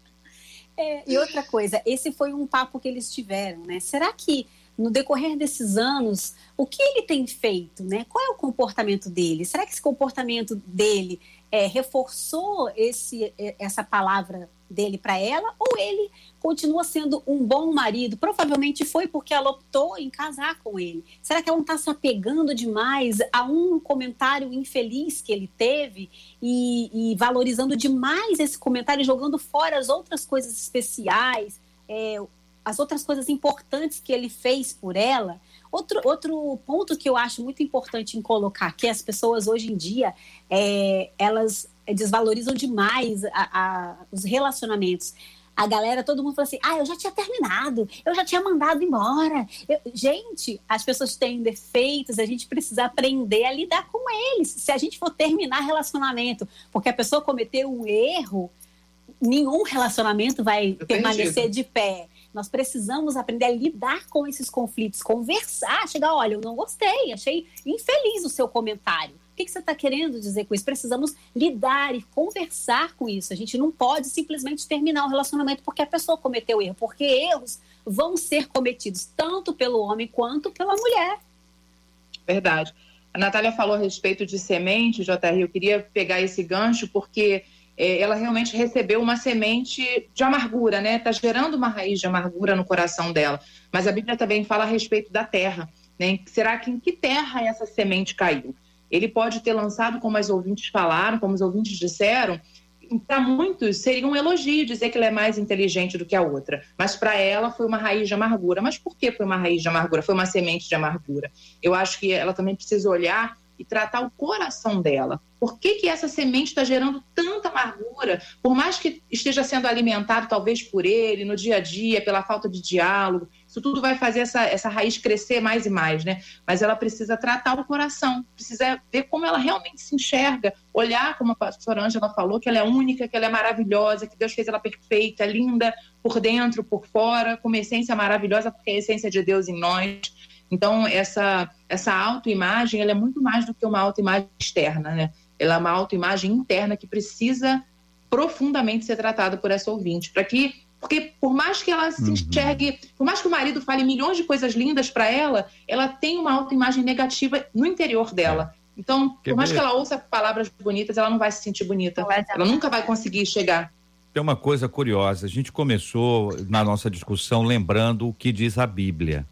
é, e outra coisa, esse foi um papo que eles tiveram, né? Será que no decorrer desses anos, o que ele tem feito, né? Qual é o comportamento dele? Será que esse comportamento dele é, reforçou esse, essa palavra dele para ela ou ele continua sendo um bom marido? Provavelmente foi porque ela optou em casar com ele. Será que ela não está se apegando demais a um comentário infeliz que ele teve e, e valorizando demais esse comentário, jogando fora as outras coisas especiais, é, as outras coisas importantes que ele fez por ela? Outro, outro ponto que eu acho muito importante em colocar, que as pessoas hoje em dia, é, elas desvalorizam demais a, a, os relacionamentos. A galera, todo mundo fala assim: ah, eu já tinha terminado, eu já tinha mandado embora. Eu, gente, as pessoas têm defeitos, a gente precisa aprender a lidar com eles. Se a gente for terminar relacionamento porque a pessoa cometeu um erro, nenhum relacionamento vai permanecer de pé. Nós precisamos aprender a lidar com esses conflitos, conversar, chegar, olha, eu não gostei, achei infeliz o seu comentário. Que, que você está querendo dizer com isso? Precisamos lidar e conversar com isso. A gente não pode simplesmente terminar o relacionamento porque a pessoa cometeu erro, porque erros vão ser cometidos tanto pelo homem quanto pela mulher. Verdade. A Natália falou a respeito de semente, JR. Eu queria pegar esse gancho porque é, ela realmente recebeu uma semente de amargura, né? Está gerando uma raiz de amargura no coração dela. Mas a Bíblia também fala a respeito da terra. Né? Será que em que terra essa semente caiu? Ele pode ter lançado, como as ouvintes falaram, como os ouvintes disseram, para muitos seria um elogio dizer que ela é mais inteligente do que a outra, mas para ela foi uma raiz de amargura. Mas por que foi uma raiz de amargura? Foi uma semente de amargura. Eu acho que ela também precisa olhar e tratar o coração dela. Por que, que essa semente está gerando tanta amargura? Por mais que esteja sendo alimentado, talvez, por ele, no dia a dia, pela falta de diálogo, isso tudo vai fazer essa, essa raiz crescer mais e mais, né? Mas ela precisa tratar o coração, precisa ver como ela realmente se enxerga, olhar, como a pastora Ângela falou, que ela é única, que ela é maravilhosa, que Deus fez ela perfeita, linda, por dentro, por fora, com uma essência maravilhosa, porque é a essência de Deus em nós. Então, essa, essa autoimagem ela é muito mais do que uma autoimagem externa, né? Ela é uma autoimagem interna que precisa profundamente ser tratada por essa ouvinte, para que porque por mais que ela se uhum. enxergue, por mais que o marido fale milhões de coisas lindas para ela, ela tem uma autoimagem negativa no interior dela. Então, Quer por mais ver? que ela ouça palavras bonitas, ela não vai se sentir bonita. Ela nunca vai conseguir chegar. Tem uma coisa curiosa. A gente começou na nossa discussão lembrando o que diz a Bíblia.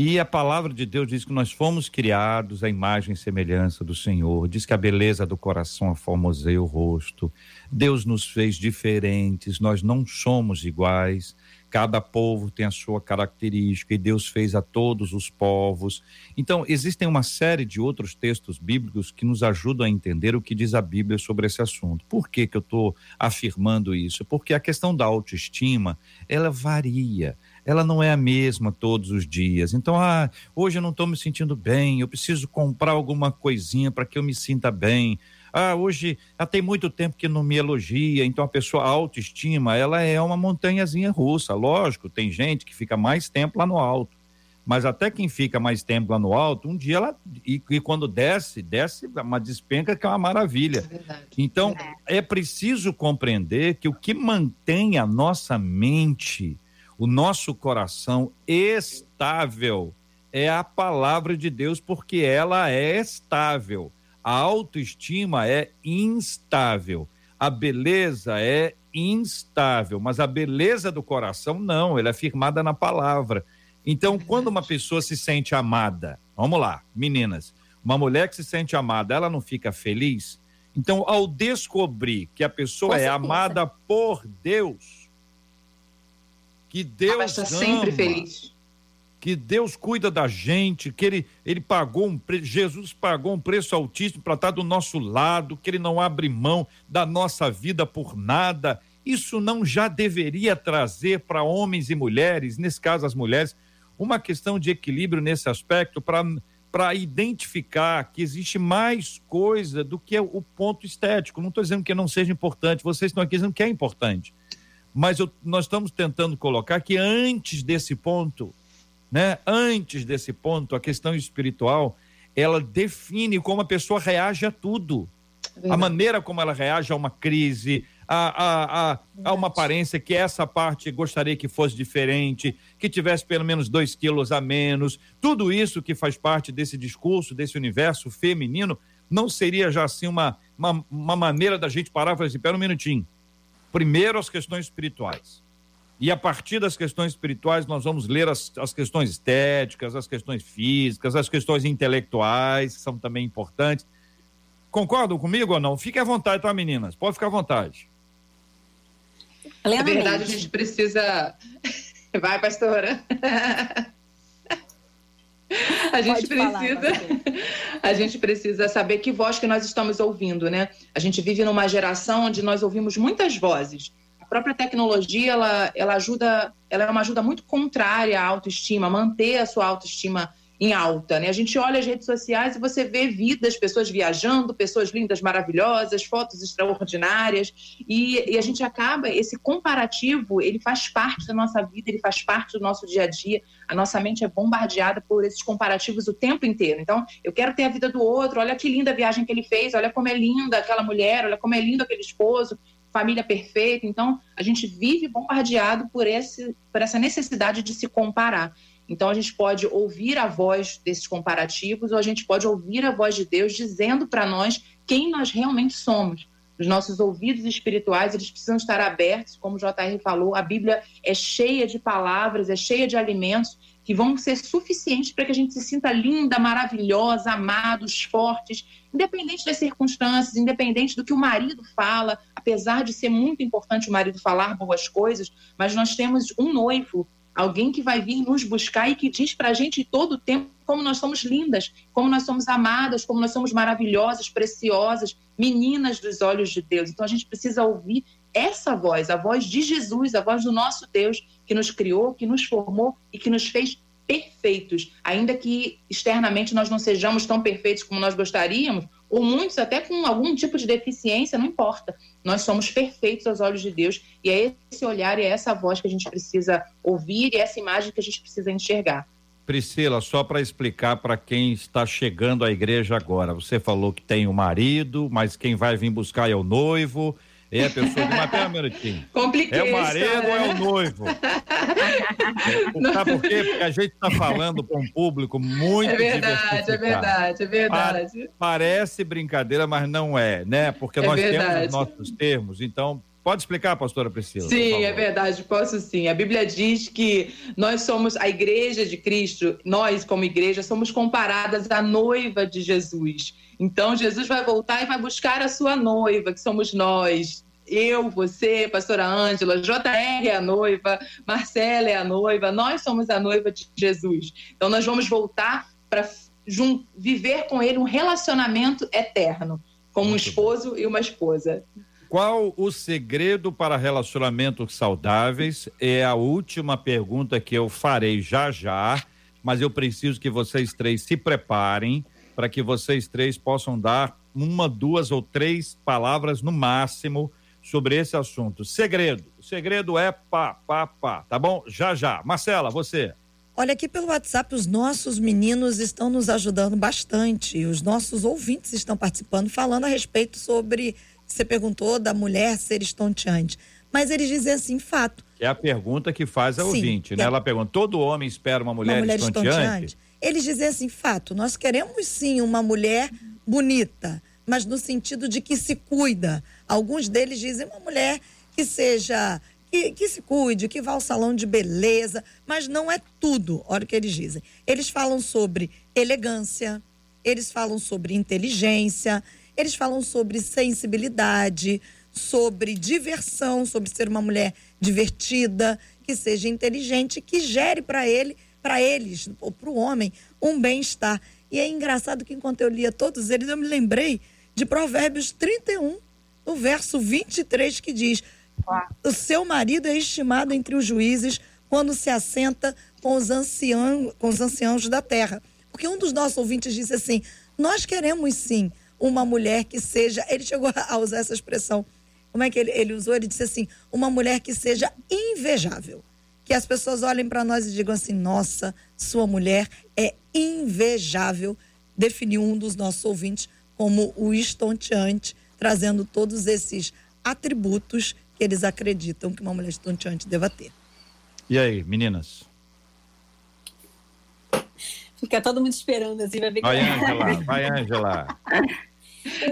E a palavra de Deus diz que nós fomos criados à imagem e semelhança do Senhor. Diz que a beleza do coração aformoseia o rosto. Deus nos fez diferentes, nós não somos iguais. Cada povo tem a sua característica e Deus fez a todos os povos. Então, existem uma série de outros textos bíblicos que nos ajudam a entender o que diz a Bíblia sobre esse assunto. Por que, que eu estou afirmando isso? Porque a questão da autoestima, ela varia ela não é a mesma todos os dias. Então, ah, hoje eu não estou me sentindo bem, eu preciso comprar alguma coisinha para que eu me sinta bem. ah, hoje ela tem muito tempo que não me elogia, então a pessoa a autoestima, ela é uma montanhazinha russa, lógico, tem gente que fica mais tempo lá no alto, mas até quem fica mais tempo lá no alto, um dia ela, e, e quando desce, desce uma despenca que é uma maravilha. É então, é preciso compreender que o que mantém a nossa mente, o nosso coração estável, é a palavra de Deus, porque ela é estável. A autoestima é instável, a beleza é instável, mas a beleza do coração não, ela é firmada na palavra. Então, quando uma pessoa se sente amada, vamos lá, meninas, uma mulher que se sente amada, ela não fica feliz? Então, ao descobrir que a pessoa é amada por Deus, que Deus ama, sempre feliz que Deus cuida da gente, que ele, ele pagou um pre... Jesus pagou um preço altíssimo para estar do nosso lado, que ele não abre mão da nossa vida por nada. Isso não já deveria trazer para homens e mulheres, nesse caso as mulheres, uma questão de equilíbrio nesse aspecto para para identificar que existe mais coisa do que o ponto estético. Não estou dizendo que não seja importante, vocês estão aqui dizendo que é importante. Mas eu, nós estamos tentando colocar que antes desse ponto, né? Antes desse ponto, a questão espiritual, ela define como a pessoa reage a tudo. É a maneira como ela reage a uma crise, a, a, a, a, uma aparência que essa parte gostaria que fosse diferente, que tivesse pelo menos dois quilos a menos. Tudo isso que faz parte desse discurso, desse universo feminino, não seria já assim uma, uma, uma maneira da gente parar e falar assim: pera um minutinho. Primeiro as questões espirituais. E a partir das questões espirituais, nós vamos ler as, as questões estéticas, as questões físicas, as questões intelectuais, que são também importantes. Concordam comigo ou não? Fique à vontade, tá, meninas? Pode ficar à vontade. Na verdade, a gente precisa. Vai, pastora. A gente Pode precisa, falar, a gente precisa saber que voz que nós estamos ouvindo, né? A gente vive numa geração onde nós ouvimos muitas vozes própria tecnologia ela, ela ajuda, ela é uma ajuda muito contrária à autoestima, manter a sua autoestima em alta, né? A gente olha as redes sociais e você vê vidas, pessoas viajando, pessoas lindas, maravilhosas, fotos extraordinárias e, e, a gente acaba esse comparativo, ele faz parte da nossa vida, ele faz parte do nosso dia a dia. A nossa mente é bombardeada por esses comparativos o tempo inteiro. Então, eu quero ter a vida do outro. Olha que linda a viagem que ele fez. Olha como é linda aquela mulher. Olha como é lindo aquele esposo família perfeita. Então, a gente vive bombardeado por, esse, por essa necessidade de se comparar. Então, a gente pode ouvir a voz desses comparativos ou a gente pode ouvir a voz de Deus dizendo para nós quem nós realmente somos. Os nossos ouvidos espirituais, eles precisam estar abertos, como o JR falou, a Bíblia é cheia de palavras, é cheia de alimentos que vão ser suficientes para que a gente se sinta linda, maravilhosa, amados, fortes, independente das circunstâncias, independente do que o marido fala, apesar de ser muito importante o marido falar boas coisas, mas nós temos um noivo, alguém que vai vir nos buscar e que diz para a gente todo o tempo como nós somos lindas, como nós somos amadas, como nós somos maravilhosas, preciosas, meninas dos olhos de Deus. Então a gente precisa ouvir essa voz, a voz de Jesus, a voz do nosso Deus que nos criou, que nos formou e que nos fez perfeitos, ainda que externamente nós não sejamos tão perfeitos como nós gostaríamos, ou muitos até com algum tipo de deficiência, não importa. Nós somos perfeitos aos olhos de Deus e é esse olhar e é essa voz que a gente precisa ouvir e é essa imagem que a gente precisa enxergar. Priscila, só para explicar para quem está chegando à igreja agora, você falou que tem o marido, mas quem vai vir buscar é o noivo, é a pessoa de mas pera um minutinho. Compliquei, é o marido ou é o noivo? é, sabe por quê? Porque a gente está falando para um público muito É verdade, é verdade, é verdade. Parece brincadeira, mas não é, né? Porque é nós verdade. temos os nossos termos, então Pode explicar, pastora Priscila? Sim, é verdade, posso sim. A Bíblia diz que nós somos a igreja de Cristo, nós, como igreja, somos comparadas à noiva de Jesus. Então, Jesus vai voltar e vai buscar a sua noiva, que somos nós. Eu, você, pastora Ângela, JR é a noiva, Marcela é a noiva, nós somos a noiva de Jesus. Então, nós vamos voltar para viver com ele um relacionamento eterno, como um esposo e uma esposa. Qual o segredo para relacionamentos saudáveis? É a última pergunta que eu farei já já, mas eu preciso que vocês três se preparem para que vocês três possam dar uma, duas ou três palavras no máximo sobre esse assunto. Segredo. O segredo é pá, pá, pá. Tá bom? Já, já. Marcela, você. Olha, aqui pelo WhatsApp, os nossos meninos estão nos ajudando bastante. Os nossos ouvintes estão participando, falando a respeito sobre. Você perguntou da mulher ser estonteante. Mas eles dizem assim, fato. É a pergunta que faz a Sim, ouvinte, né? É... Ela pergunta: todo homem espera uma mulher, uma mulher estonteante? estonteante? Eles dizem assim, fato. Nós queremos sim uma mulher bonita, mas no sentido de que se cuida. Alguns deles dizem uma mulher que seja que, que, se cuide, que vá ao salão de beleza, mas não é tudo, olha o que eles dizem. Eles falam sobre elegância, eles falam sobre inteligência, eles falam sobre sensibilidade, sobre diversão, sobre ser uma mulher divertida, que seja inteligente, que gere para ele, para eles, ou para o homem, um bem-estar. E é engraçado que enquanto eu lia todos eles, eu me lembrei de Provérbios 31, no verso 23, que diz: o seu marido é estimado entre os juízes quando se assenta com os, anciãos, com os anciãos da terra. Porque um dos nossos ouvintes disse assim: Nós queremos sim uma mulher que seja. Ele chegou a usar essa expressão. Como é que ele, ele usou? Ele disse assim: Uma mulher que seja invejável. Que as pessoas olhem para nós e digam assim: Nossa, sua mulher é invejável. Definiu um dos nossos ouvintes como o estonteante, trazendo todos esses atributos que eles acreditam que uma mulher estonteante deva ter. E aí, meninas? Fica todo mundo esperando assim, vai ver Vai, Ângela, vai, Ângela.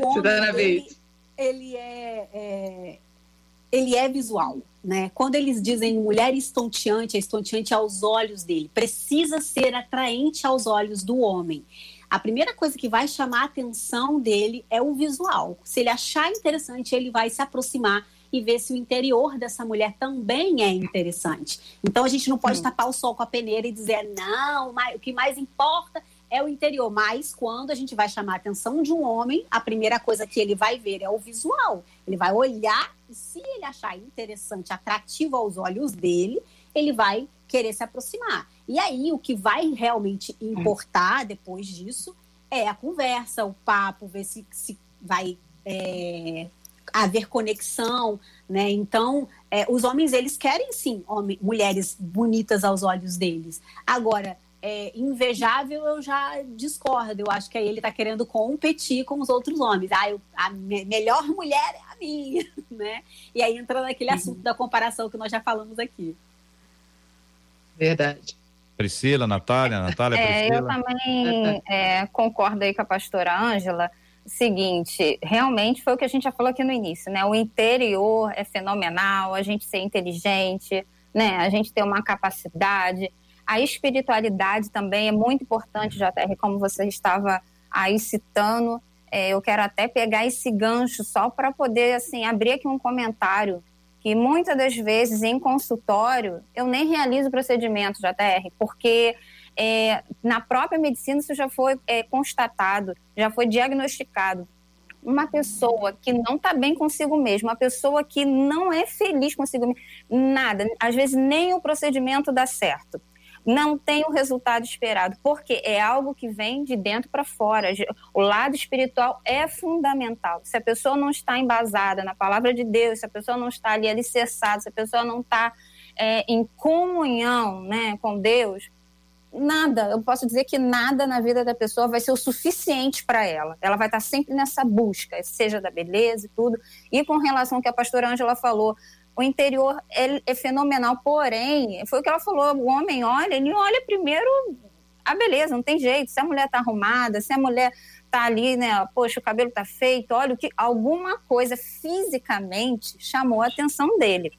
O homem, ele, ele é, é, ele é visual, né? Quando eles dizem mulher estonteante, é estonteante aos olhos dele. Precisa ser atraente aos olhos do homem. A primeira coisa que vai chamar a atenção dele é o visual. Se ele achar interessante, ele vai se aproximar e ver se o interior dessa mulher também é interessante. Então a gente não pode hum. tapar o sol com a peneira e dizer, não, o que mais importa é o interior. Mas quando a gente vai chamar a atenção de um homem, a primeira coisa que ele vai ver é o visual. Ele vai olhar e se ele achar interessante, atrativo aos olhos dele, ele vai querer se aproximar. E aí o que vai realmente importar depois disso é a conversa, o papo, ver se, se vai é, haver conexão, né? Então, é, os homens, eles querem sim homem, mulheres bonitas aos olhos deles. Agora, é, invejável eu já discordo. Eu acho que aí ele está querendo competir com os outros homens. Ah, eu, a me melhor mulher é a minha, né? E aí entra naquele uhum. assunto da comparação que nós já falamos aqui. Verdade. Priscila, Natália, Natália, é, Eu também é, concordo aí com a pastora Ângela seguinte, realmente foi o que a gente já falou aqui no início, né? O interior é fenomenal, a gente ser inteligente, né? A gente ter uma capacidade. A espiritualidade também é muito importante, JR, como você estava aí citando. É, eu quero até pegar esse gancho só para poder, assim, abrir aqui um comentário que muitas das vezes em consultório eu nem realizo procedimento, JR, porque é, na própria medicina isso já foi é, constatado, já foi diagnosticado. Uma pessoa que não está bem consigo mesma, uma pessoa que não é feliz consigo mesma, nada, às vezes nem o procedimento dá certo não tem o resultado esperado, porque é algo que vem de dentro para fora. O lado espiritual é fundamental. Se a pessoa não está embasada na palavra de Deus, se a pessoa não está ali alicerçada, se a pessoa não está é, em comunhão né, com Deus, nada, eu posso dizer que nada na vida da pessoa vai ser o suficiente para ela. Ela vai estar sempre nessa busca, seja da beleza e tudo. E com relação ao que a pastora Ângela falou, o interior é, é fenomenal, porém, foi o que ela falou, o homem olha, ele olha primeiro a beleza, não tem jeito. Se a mulher tá arrumada, se a mulher tá ali, né, poxa, o cabelo tá feito, olha o que alguma coisa fisicamente chamou a atenção dele.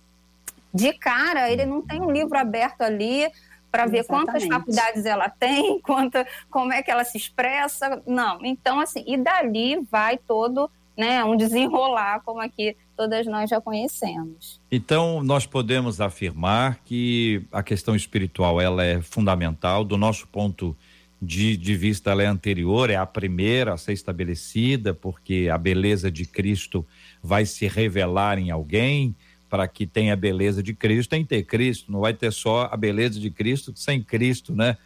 De cara, ele não tem um livro aberto ali, para ver quantas faculdades ela tem, quanta, como é que ela se expressa. Não, então assim, e dali vai todo né, um desenrolar, como aqui todas nós já conhecemos. Então, nós podemos afirmar que a questão espiritual ela é fundamental, do nosso ponto de, de vista, ela é anterior, é a primeira a ser estabelecida, porque a beleza de Cristo vai se revelar em alguém, para que tenha a beleza de Cristo, tem que ter Cristo, não vai ter só a beleza de Cristo sem Cristo, né?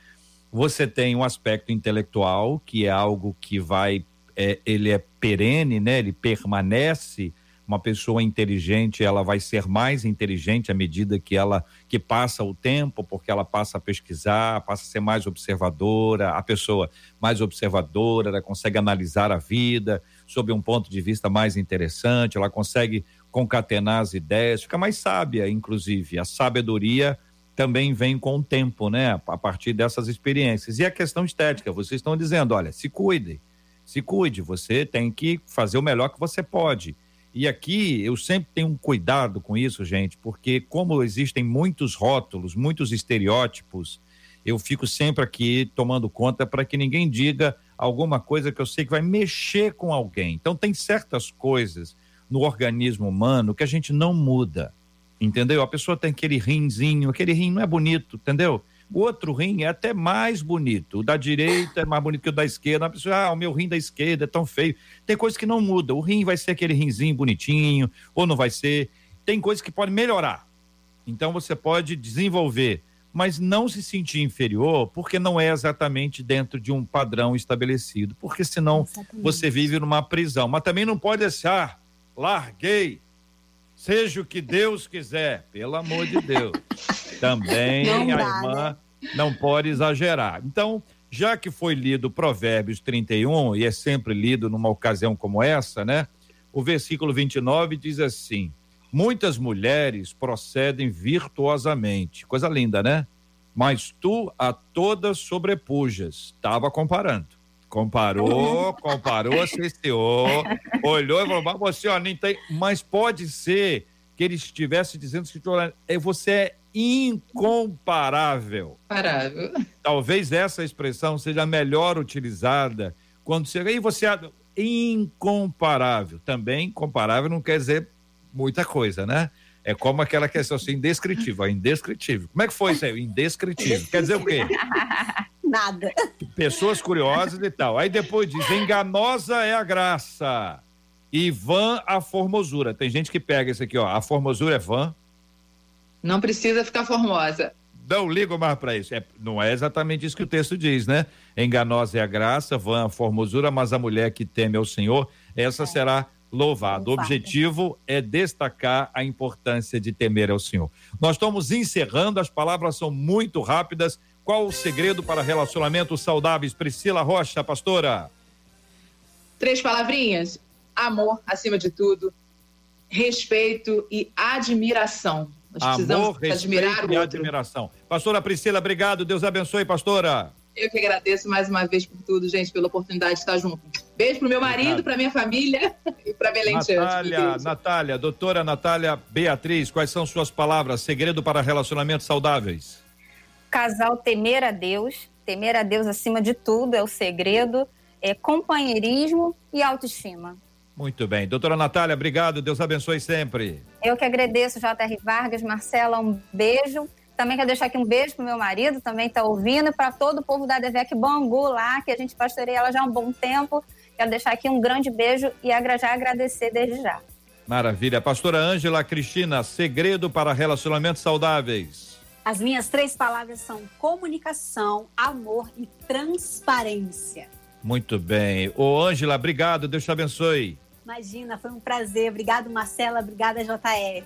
Você tem um aspecto intelectual, que é algo que vai é, ele é perene, né? Ele permanece. Uma pessoa inteligente, ela vai ser mais inteligente à medida que ela que passa o tempo, porque ela passa a pesquisar, passa a ser mais observadora. A pessoa mais observadora, ela consegue analisar a vida sob um ponto de vista mais interessante. Ela consegue concatenar as ideias, fica mais sábia, inclusive. A sabedoria também vem com o tempo, né? A partir dessas experiências. E a questão estética, vocês estão dizendo, olha, se cuide, se cuide, você tem que fazer o melhor que você pode. E aqui eu sempre tenho um cuidado com isso, gente, porque como existem muitos rótulos, muitos estereótipos, eu fico sempre aqui tomando conta para que ninguém diga alguma coisa que eu sei que vai mexer com alguém. Então tem certas coisas no organismo humano que a gente não muda entendeu? A pessoa tem aquele rinzinho, aquele rim não é bonito, entendeu? O outro rim é até mais bonito. O da direita é mais bonito que o da esquerda. A pessoa, ah, o meu rim da esquerda é tão feio. Tem coisas que não mudam. O rim vai ser aquele rinzinho bonitinho, ou não vai ser. Tem coisas que podem melhorar. Então você pode desenvolver, mas não se sentir inferior, porque não é exatamente dentro de um padrão estabelecido. Porque senão exatamente. você vive numa prisão. Mas também não pode deixar, larguei, Seja o que Deus quiser, pelo amor de Deus. Também a irmã né? não pode exagerar. Então, já que foi lido Provérbios 31, e é sempre lido numa ocasião como essa, né? O versículo 29 diz assim: Muitas mulheres procedem virtuosamente. Coisa linda, né? Mas tu a todas sobrepujas. Estava comparando. Comparou, comparou, assessorou, olhou e falou, mas você, ó, nem tem. Mas pode ser que ele estivesse dizendo que é, você é incomparável. Parável. Talvez essa expressão seja melhor utilizada quando você. E você é incomparável. Também comparável não quer dizer muita coisa, né? É como aquela questão assim, indescritível, indescritível. Como é que foi isso aí? Indescritível. Quer dizer o quê? Nada. Pessoas curiosas e tal. Aí depois diz: enganosa é a graça e vã a formosura. Tem gente que pega isso aqui, ó. A formosura é vã. Não precisa ficar formosa. Não ligo mais para isso. É, não é exatamente isso que o texto diz, né? Enganosa é a graça, vã a formosura, mas a mulher que teme ao Senhor, essa é. será louvada. O objetivo é destacar a importância de temer ao Senhor. Nós estamos encerrando, as palavras são muito rápidas. Qual o segredo para relacionamentos saudáveis? Priscila Rocha, pastora. Três palavrinhas: amor acima de tudo, respeito e admiração. Nós amor, respeito admirar e admiração. Pastora Priscila, obrigado. Deus abençoe, pastora. Eu que agradeço mais uma vez por tudo, gente, pela oportunidade de estar junto. Beijo pro meu marido, para minha família e para Belém Natália, Natália, doutora Natália Beatriz, quais são suas palavras? Segredo para relacionamentos saudáveis? Casal temer a Deus, temer a Deus acima de tudo é o segredo, é companheirismo e autoestima. Muito bem. Doutora Natália, obrigado. Deus abençoe sempre. Eu que agradeço, J.R. Vargas. Marcela, um beijo. Também quero deixar aqui um beijo pro meu marido, também está ouvindo, para todo o povo da Devec Bangu lá, que a gente pastoreia ela já há um bom tempo. Quero deixar aqui um grande beijo e já agradecer desde já. Maravilha. Pastora Ângela Cristina, segredo para relacionamentos saudáveis. As minhas três palavras são comunicação, amor e transparência. Muito bem. Ô, Ângela, obrigado. Deus te abençoe. Imagina, foi um prazer. Obrigado, Marcela. Obrigada, JR.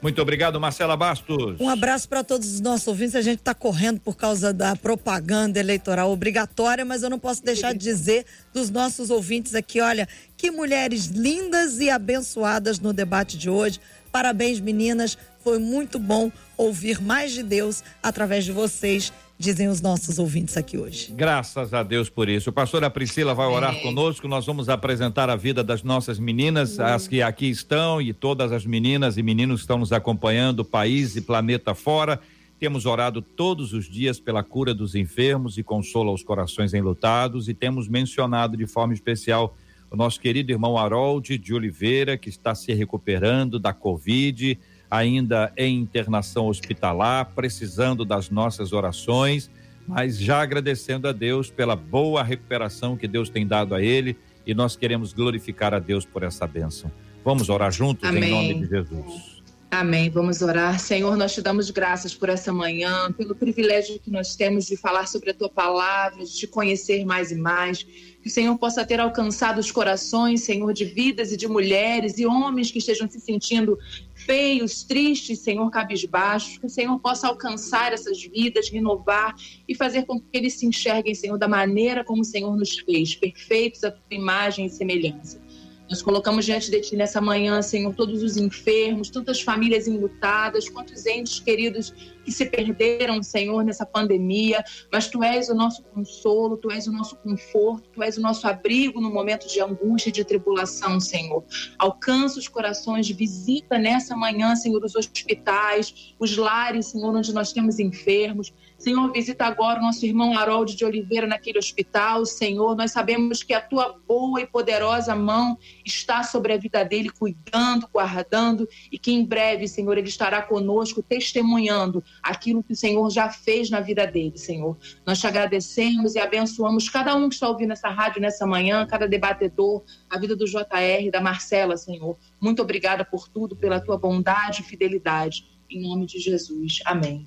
Muito obrigado, Marcela Bastos. Um abraço para todos os nossos ouvintes. A gente está correndo por causa da propaganda eleitoral obrigatória, mas eu não posso deixar de dizer dos nossos ouvintes aqui: olha, que mulheres lindas e abençoadas no debate de hoje. Parabéns, meninas. Foi muito bom ouvir mais de Deus através de vocês, dizem os nossos ouvintes aqui hoje. Graças a Deus por isso. A pastora Priscila vai orar conosco. Nós vamos apresentar a vida das nossas meninas, as que aqui estão e todas as meninas e meninos que estão nos acompanhando, país e planeta fora. Temos orado todos os dias pela cura dos enfermos e consola os corações enlutados e temos mencionado de forma especial o nosso querido irmão Harold de Oliveira, que está se recuperando da Covid ainda em internação hospitalar, precisando das nossas orações, mas já agradecendo a Deus pela boa recuperação que Deus tem dado a ele e nós queremos glorificar a Deus por essa bênção. Vamos orar juntos Amém. em nome de Jesus. Amém. Vamos orar. Senhor, nós te damos graças por essa manhã, pelo privilégio que nós temos de falar sobre a tua palavra, de te conhecer mais e mais. Que o Senhor possa ter alcançado os corações, Senhor, de vidas e de mulheres e homens que estejam se sentindo feios, tristes, Senhor, cabisbaixos. Que o Senhor possa alcançar essas vidas, renovar e fazer com que eles se enxerguem, Senhor, da maneira como o Senhor nos fez, perfeitos à tua imagem e semelhança. Nós colocamos diante de Ti nessa manhã, Senhor, todos os enfermos, tantas famílias enlutadas, quantos entes queridos que se perderam, Senhor, nessa pandemia. Mas Tu és o nosso consolo, Tu és o nosso conforto, Tu és o nosso abrigo no momento de angústia e de tribulação, Senhor. Alcança os corações, visita nessa manhã, Senhor, os hospitais, os lares, Senhor, onde nós temos enfermos. Senhor, visita agora o nosso irmão Harold de Oliveira naquele hospital. Senhor, nós sabemos que a tua boa e poderosa mão está sobre a vida dele, cuidando, guardando, e que em breve, Senhor, ele estará conosco, testemunhando aquilo que o Senhor já fez na vida dele, Senhor. Nós te agradecemos e abençoamos cada um que está ouvindo essa rádio nessa manhã, cada debatedor, a vida do JR, da Marcela, Senhor. Muito obrigada por tudo, pela tua bondade e fidelidade. Em nome de Jesus. Amém.